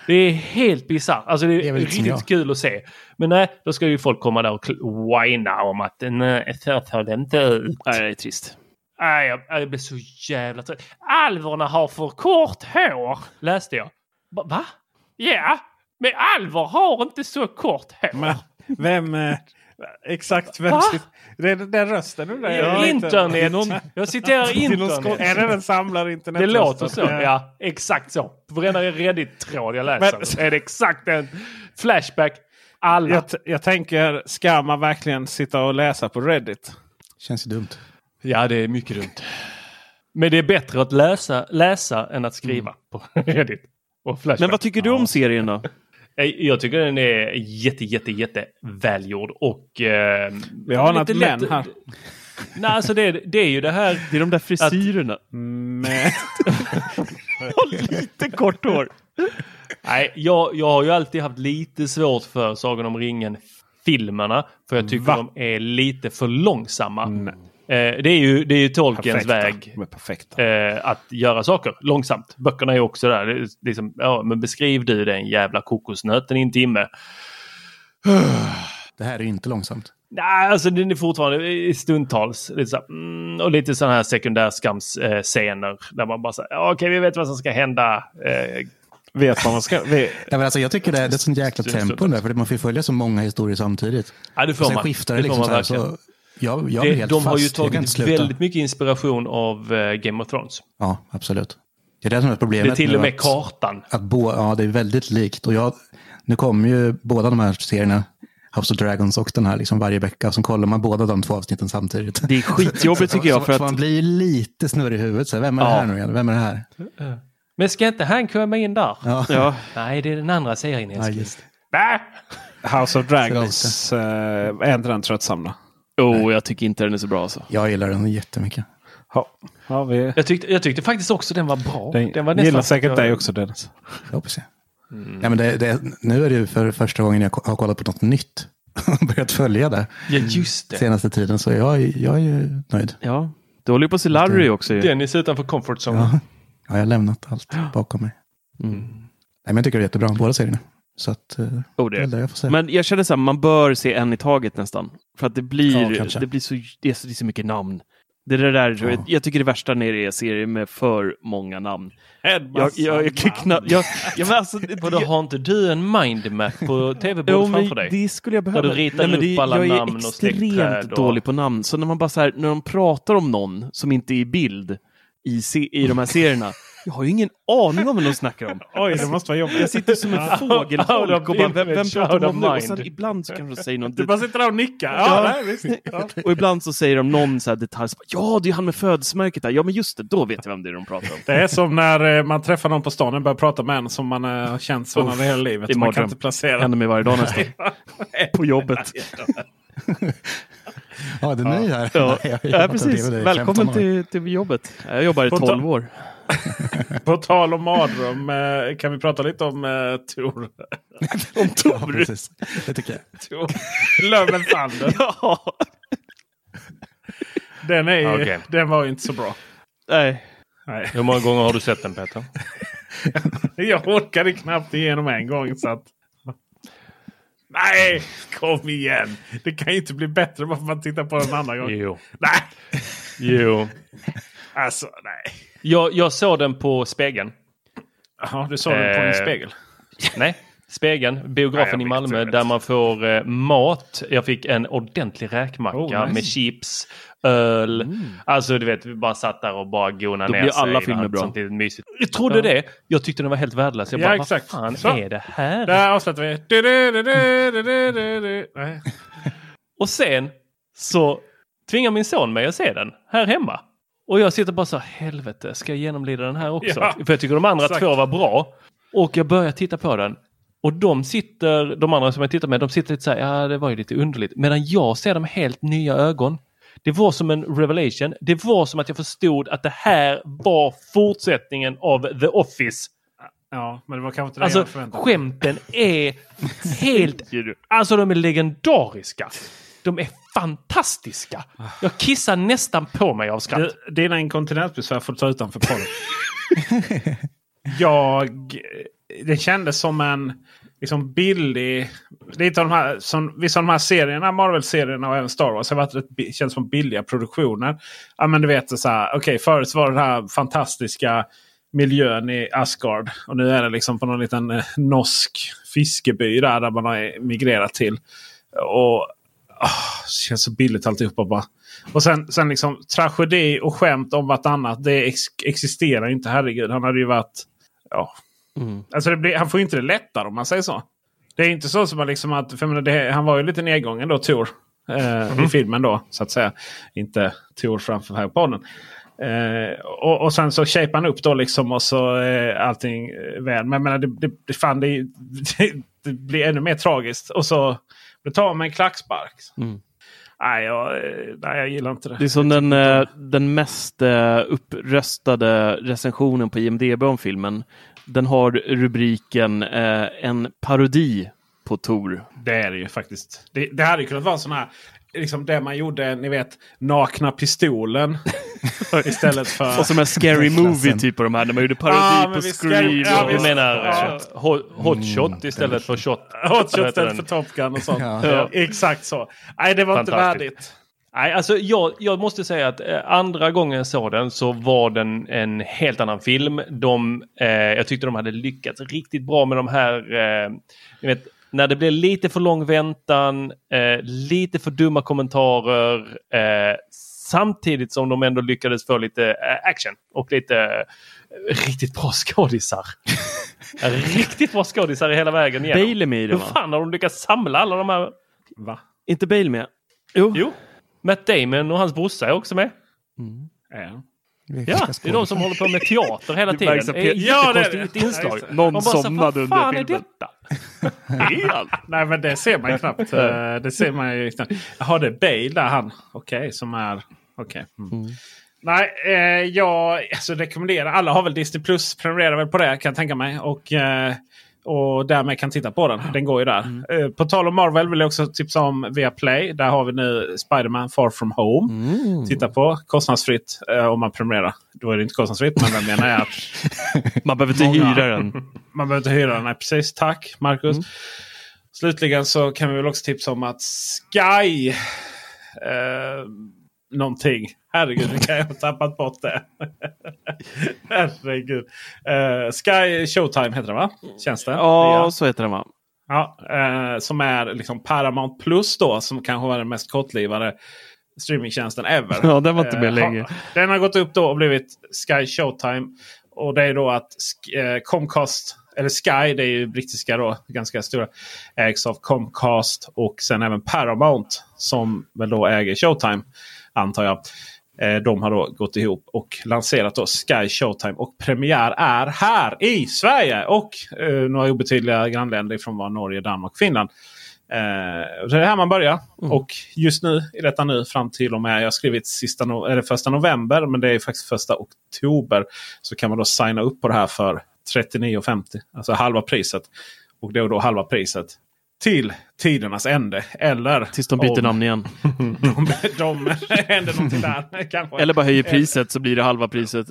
Det är helt bisarrt. Alltså det är, Det är väl lite som riktigt jag. kul att se. Men nej, då ska ju folk komma där och whina om att nej, så såg det inte ut. Nej, det är trist. Nej, jag, jag blir så jävla trött. Alverna har för kort hår, läste jag. Va? va? Ja, men alver har inte så kort hår. Men vem... Exakt vem... Det är den rösten. Ja, Jag internet. Jag citerar någon internet. Är det den samlar internet? Det låter så. Ja, exakt så. På varenda Reddit-tråd jag läser Men- är det exakt en flashback. Alla. Jag, jag tänker, ska man verkligen sitta och läsa på Reddit? Känns ju dumt. Ja, det är mycket dumt. Men det är bättre att läsa, läsa än att skriva på Reddit. Men vad tycker du om serien då? Jag- Jag tycker den är jätte, jätte, jätte välgjord och... Eh, Vi har lite något lätt- män här. Nej, alltså det, det är ju det här... Det är de där frisyrerna. Men, Lite kort hår. Nej, jag, jag har ju alltid haft lite svårt för Sagan om ringen-filmerna. För jag tycker Va? de är lite för långsamma. Nej. Eh, det, är ju, det är ju Tolkiens perfekta. väg eh, att göra saker långsamt. Böckerna är också där. Det är liksom, ja, men beskriv du den jävla kokosnöten i en timme. Det här är ju inte långsamt. Nej, alltså den är fortfarande i stundtals. Lite så mm, och lite sådana här sekundärskamsscener. Eh, scener där man bara säger okej vi vet vad som ska hända. Eh, Vet vad man ska... Vet, Ja, men alltså, jag tycker det är, det är ett sånt jäkla tempo där, för man får följa så många historier samtidigt. ja, det får Och sen man. skiftar det, får liksom man så här, så jag, jag det, helt de fast. har ju tagit väldigt mycket inspiration av eh, Game of Thrones. Ja, absolut. Det är det som är problemet. Det är till och med att- kartan. Att bo, ja, det är väldigt likt. Och jag, nu kommer ju båda de här serierna, House of Dragons och den här, liksom varje vecka. Så kollar man båda de två avsnitten samtidigt. Det är skitjobbigt tycker jag för så man att... blir ju lite snurrig i huvudet. Så här, vem är det Ja. här nu igen? Vem är det här? Men ska inte han komma in där? Ja, Ja, Nej, det är den andra serien ja just. House of Dragons. Eh, är inte den tröttsam då? oh, jag tycker inte den är så bra alltså. Jag gillar den jättemycket. Ja, ja, vi, Jag tyckte, jag tyckte faktiskt också den var bra. den, den var gillar säkert dig också Dennis. Jag hoppas jag. Ja, men det, det, nu är det ju för första gången jag har kollat på något nytt. börjat följa det Ja, just det. senaste tiden. Så jag, är- jag är ju nöjd. Ja, du håller ju på att se Larry också ju. Dennis utanför comfort zone. Ja, ja, jag har lämnat allt bakom mig. Mm. Nej, men jag tycker det är jättebra, båda serierna. Så att, Oh, det är det. jag får säga. Men jag känner så här, man bör se en i taget nästan. För att det blir, Ja, det blir så, det är så, det är så mycket namn. Det är det där, Ja. jag, jag tycker det värsta när det är serier med för många namn. En Jag, massa jag, jag, knappt... Jag, jag, men alltså, Vadå, jag, har inte du en mindmap på tv-bordet framför dig? det skulle jag Där behöva. du ritar men upp alla jag är namn och släktträd extremt och- dålig på namn. Så när man bara så här, när de pratar om någon som inte är i bild i, se, i de här serierna. Jag har ju ingen aning om vad de snackar om. Oj, det måste vara jobbigt. Jag sitter som en fågelholk och bara, vem, vem pratar de om nu? Och sen ibland så kanske de säger något. Du bara sitter där och nickar. Ja, Ja. nej. Ja. Och ibland så säger de någon så här detalj. Så bara, ja, det är han med födelsemärket där. Ja, men just det, då vet jag vem det är de pratar om. Det är som när eh, man träffar någon på stan och börjar prata med en som man eh, har känt så Uff, hela livet. det Man kan inte placera. händer mig varje dag nästan. På jobbet. Ja, det är ny här. Ja, ja jobbat precis. med det i 15 Välkommen till, till jobbet. Jag jobbar i På ta- 12 år. På tal om mardröm, eh, kan vi prata lite om eh, Tor? Om Ja, Tor. precis. Det tycker jag. Tor. Löven Thunder. Ja. Den, är, ju- Okej. den var ju inte så bra. Nej. Nej. Hur många gånger har du sett den Peter? Jag orkade knappt igenom en gång. Så att... Nej, kom igen! Det kan ju inte bli bättre bara för att man tittar på den en annan gång. Jo. Nej, Jo. Alltså nej. Jag, jag såg den på spegeln. Ja, du såg den på en Eh, spegel. Nej, Spegeln, Nej, biografen jag i Malmö där man får eh, mat. Jag fick en ordentlig räkmacka Oh, nice. Mm. med chips, öl. Alltså du vet, vi bara satt där och bara gonade ner blir sig. alla filmer bra. sånt mysigt. Jag trodde det. Jag tyckte den var helt värdelös. Jag Ja, bara, exakt. vad fan Så. är det här? Där avslutar vi. Du, du, du, du, du, du, du, du. Nej. Och sen så tvingar min son mig att se den här hemma. Och jag sitter bara så här, helvete, ska jag genomlida den här också? Ja, För jag tycker de andra exakt. två var bra. Och jag börjar titta på den. Och de sitter, de andra som jag tittar med, de sitter lite så här, ja det var ju lite underligt. Medan jag ser dem helt nya ögon. Det var som en revelation. Det var som att jag förstod att det här var fortsättningen av The Office. Ja, men det var kanske inte det Alltså jag förväntade mig. skämten är helt... Alltså de är legendariska. De är fantastiska. Jag kissar nästan på mig av skratt. Du, Dina inkontinensbesvär får du ta utanför podden. jag... Det kändes som en liksom billig... Lite av de här, som, vissa av de här serierna, Marvel-serierna och även Star Wars har varit rätt, känns som billiga produktioner. Ja men du vet så här, okej förut var det den här fantastiska miljön i Asgard. Och nu är det liksom på någon liten eh, norsk fiskeby där, där man har migrerat till. Och det känns så billigt alltihopa bara. Och sen, sen liksom tragedi och skämt om vartannat. Det ex existerar inte. Herregud, han hade ju varit... Ja. Alltså det blir, han får ju inte det lättare om man säger så. Det är inte så som att, liksom att för menar, det, han var ju lite nedgången då, Tor. Eh, I filmen då, så att säga. Inte Tor framför här på podden. Eh, och, och sen så shape han upp då liksom och så eh, allting väl. Men jag menar, det, det, det, fan, det, det, det blir ännu mer tragiskt. Och så det tar med en klackspark. Nej, jag, nej, jag gillar inte det. Det är som den, eh, den mest eh, uppröstade recensionen på IMDB om filmen. Den har rubriken eh, En parodi på Tor. Det är det ju faktiskt. Det, det hade kunnat vara en sån här. Liksom det man gjorde, ni vet, nakna pistolen. istället för... Och som en scary movie typ av de här när man gjorde parodi Ah, på Scream. ja, och- menar Ja. eh, hot, hot shot istället för shot? Hot shot istället för Top Gun och sånt. Ja. Ja. Exakt så. Nej, det var inte värdigt. Nej, alltså jag, jag måste säga att eh, andra gången jag såg den så var den en helt annan film. De, eh, jag tyckte de hade lyckats riktigt bra med de här, eh, ni vet, när det blev lite för lång väntan, eh, lite för dumma kommentarer, eh, samtidigt som de ändå lyckades få lite eh, action och lite eh, riktigt bra skådisar. riktigt bra skådisar i hela vägen igenom. Bale är med i den Hur fan har de lyckats samla alla de här? Va? Inte Bale med? Jo. Jo, Matt Damon och hans brorsa är också med. Ja. Ja, det är de som håller på med teater hela Det tiden. Det är Pe- Ja, det är det. inslag. Det. Någon somnade vad fan under är filmen. detta? Nej, men det ser man ju knappt. Eh, det ser man ju knappt. Jaha, det är Bale där han. Okej, som är... Okej. Mm. Nej, eh, jag alltså, rekommenderar. Alla har väl Disney Plus. Prenumererar väl på det kan jag tänka mig. Och, eh, och därmed kan titta på den. Den går ju där. Eh, på tal om Marvel vill jag också tipsa om Viaplay. Där har vi nu Spider-Man Far From Home. Titta på kostnadsfritt eh, om man prenumererar. Då är det inte kostnadsfritt. Men jag menar att Man behöver inte Många. hyra den. man behöver inte hyra den. Nej, precis. Tack Marcus. Mm. Slutligen så kan vi väl också tipsa om att Sky... Eh, någonting. Herregud, vilka jag har tappat bort det. Herregud. Eh, Sky Showtime heter det va? Känns det? Ja, så heter den va? Ja, eh, som är liksom Paramount Plus då. Som kanske var den mest kortlivade streamingtjänsten ever. Ja, den var inte med Eh, länge. har- Den har gått upp då och blivit Sky Showtime. Och det är då att Comcast, eller Sky, det är ju brittiska då, ganska stora, ägs av Comcast och sen även Paramount som väl då äger Showtime, antar jag. Eh, De har då gått ihop och lanserat då Sky Showtime och premiär är här i Sverige och eh, några obetydliga grannländer från var Norge, Danmark och Finland. Eh, så det är här man börjar. Och just nu, i detta nu, fram till och med, jag har skrivit sista no eller första november, men det är faktiskt första oktober. Så kan man då signa upp på det här för 39,50. Alltså halva priset. Och det är då halva priset till tidernas ände. Eller Tills de byter om namn igen. De, de händer någonting där. Kanske. Eller bara höjer priset så blir det halva priset.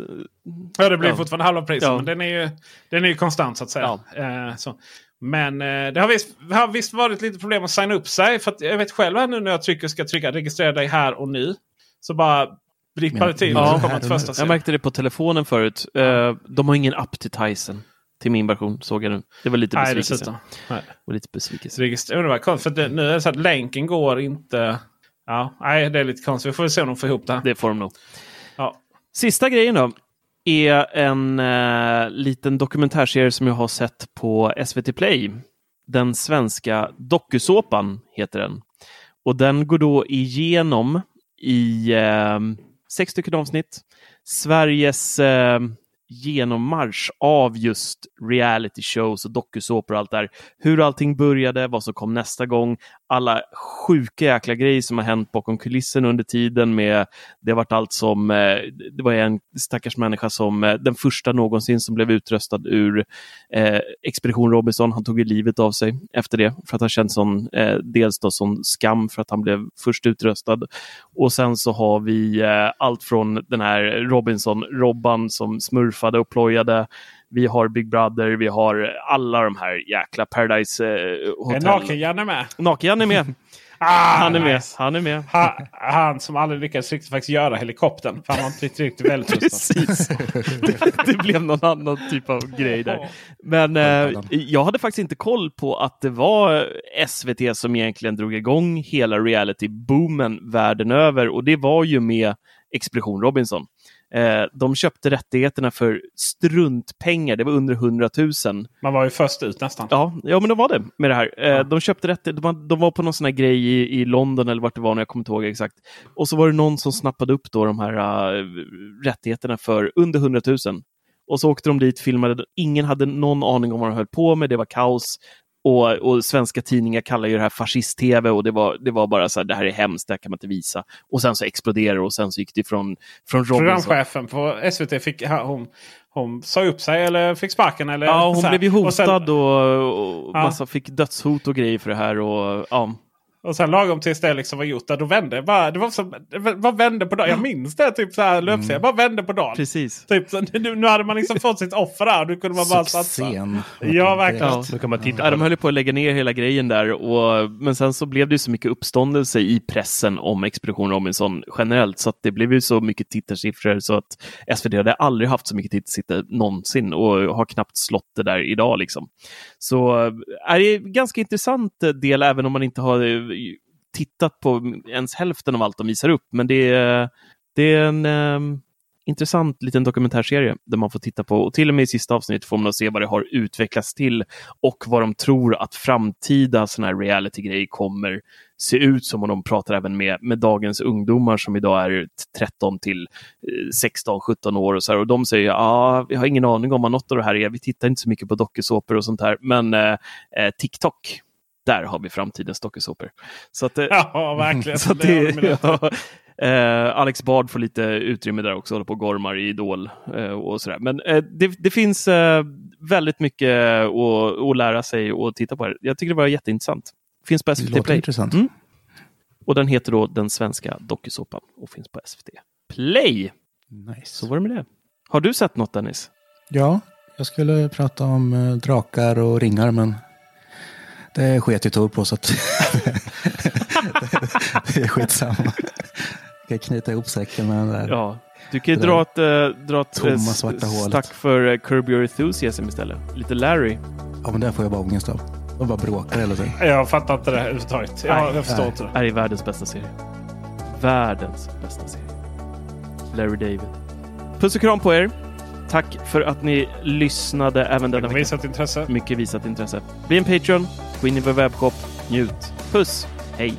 Ja, det blir Ja. fortfarande halva priset. Ja. Men den är, ju, den är ju konstant så att säga. Eh, så. Men eh, det har visst, har visst varit lite problem att signa upp sig. För jag vet själv här nu när jag trycker, ska trycka registrera dig här och nu. Så bara blippar det till. Ja, så kommer första Jag märkte det på telefonen förut. Eh, de har ingen app till Tyson. Till min version såg jag nu. Det var lite Nej, besvikelse. Nej. Det var lite besvikelse. Registrera, det var konstigt. För nu är det så att länken går inte... Ja, nej, det är lite konstigt. Vi får se om de får ihop det. Det får de nog. Ja. Sista grejen då är en eh, liten dokumentärserie som jag har sett på SVT Play. Den svenska dokusåpan heter den. Och den går då igenom i eh, sex stycken avsnitt Sveriges eh, genommarsch av just reality shows och dokusåpor och allt där. Hur allting började, vad som kom nästa gång, alla sjuka jäkla grejer som har hänt bakom kulissen under tiden med det har varit allt som, eh, det var en stackars människa som, eh, den första någonsin som blev utröstad ur eh, Expedition Robinson, han tog ju livet av sig efter det för att han känt sån, eh, dels då sån skam för att han blev först utröstad och sen så har vi eh, allt från den här Robinson-Robban som smurfade och plojade. Vi har Big Brother, vi har alla de här jäkla Paradise eh, Är Hotel. Naken-Janne med? Naken är med. Ah, han är med. nice. Han är med. Ha, han som aldrig lyckades riktigt faktiskt göra helikoptern. För han var inte riktigt välutrustad. Precis. Det, det blev någon annan typ av grej där. Men eh, jag hade faktiskt inte koll på att det var SVT som egentligen drog igång hela reality-boomen världen över och det var ju med Expedition Robinson. Eh, de köpte rättigheterna för struntpengar, det var under 100 000. Man var ju först ut nästan. Ja, ja men det var det med det här. Eh, De köpte rätt, de, de var på någon sån här grej i, i London eller vart det var, när jag kommer inte ihåg exakt. Och så var det någon som snappade upp då de här eh, rättigheterna för under 100 000. Och så åkte de dit, filmade. Ingen hade någon aning om vad de höll på med. Det var kaos. Och, och svenska tidningar kallar ju det här fascist-tv och det var, det var bara så här, det här är hemskt, det här kan man inte visa. Och sen så exploderade det och sen så gick det från, från Robinson. Programchefen på SVT fick, hon, hon sa upp sig eller fick sparken. Eller Ja, hon blev ju Och sen- hotad och, och Ja. massa fick dödshot och grejer för det här. Och, ja. Och sen lagom tills det liksom var gjort, där, då vände jag bara, det var som, bara vände på dagen. Jag minns det, typ så här löpsedeln. Jag bara vände på dagen. Precis. Typ, så, nu, nu hade man liksom fått sitt offer där. Nu kunde man bara satsa. Succén. Ja, verkligen. Ja. Kan man titta Ja, de höll på att lägga ner hela grejen där, och, men sen så blev det ju så mycket uppståndelse i pressen om Expedition Robinson generellt, så att det blev ju så mycket tittarsiffror så att SVT hade aldrig haft så mycket tittarsiffror någonsin och har knappt slått det där idag. Liksom. Så äh, är det en ganska intressant eh, del, även om man inte har eh, tittat på ens hälften av allt de visar upp, men det är, det är en eh, intressant liten dokumentärserie där man får titta på och till och med i sista avsnittet får man se vad det har utvecklats till och vad de tror att framtida sådana här reality-grejer kommer se ut som och de pratar även med, med dagens ungdomar som idag är 13 till eh, 16-17 år och så här och de säger ja, vi har ingen aning om vad något av det här är. Vi tittar inte så mycket på dokusåpor och sånt här, men eh, eh TikTok där har vi framtidens dokusåpor. Så att, eh, Ja, verkligen. så att Det det, ja, eh, Alex Bard får lite utrymme där också, håller på och gormar i Idol eh, och sådär. Men eh, det, det finns eh, väldigt mycket att, att lära sig och titta på. Här. Jag tycker det var jätteintressant. Finns på Det SVT låter Play. intressant. Mm. Och den heter då Den svenska dokusåpan och finns på SVT Play. Nice. Så var det med det. Har du sett något Dennis? Ja, jag skulle prata om eh, drakar och ringar, men det sket ju Tor på så att det är skitsamma. Jag kan knyta ihop säcken med den där. Ja, du kan ju Det dra ett, eh, dra ett tomma eh, svarta hålet. stack för eh, Curb Your Enthusiasm istället. Lite Larry. Ja, men där får jag bara ångest av. De bara bråkar hela tiden. Jag fattar inte det här överhuvudtaget. Jag, jag förstår Nej. inte det. är i världens bästa serie. Världens bästa serie. Larry David. Puss och kram på er. Tack för att ni lyssnade även Jag denna har vecka. visat intresse. Mycket visat intresse. Bli en Patreon, gå in i vår webbshop, njut. Puss, hej.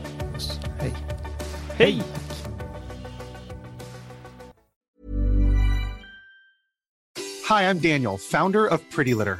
Hej. Hej! Hi, I'm Daniel, founder of Pretty Litter.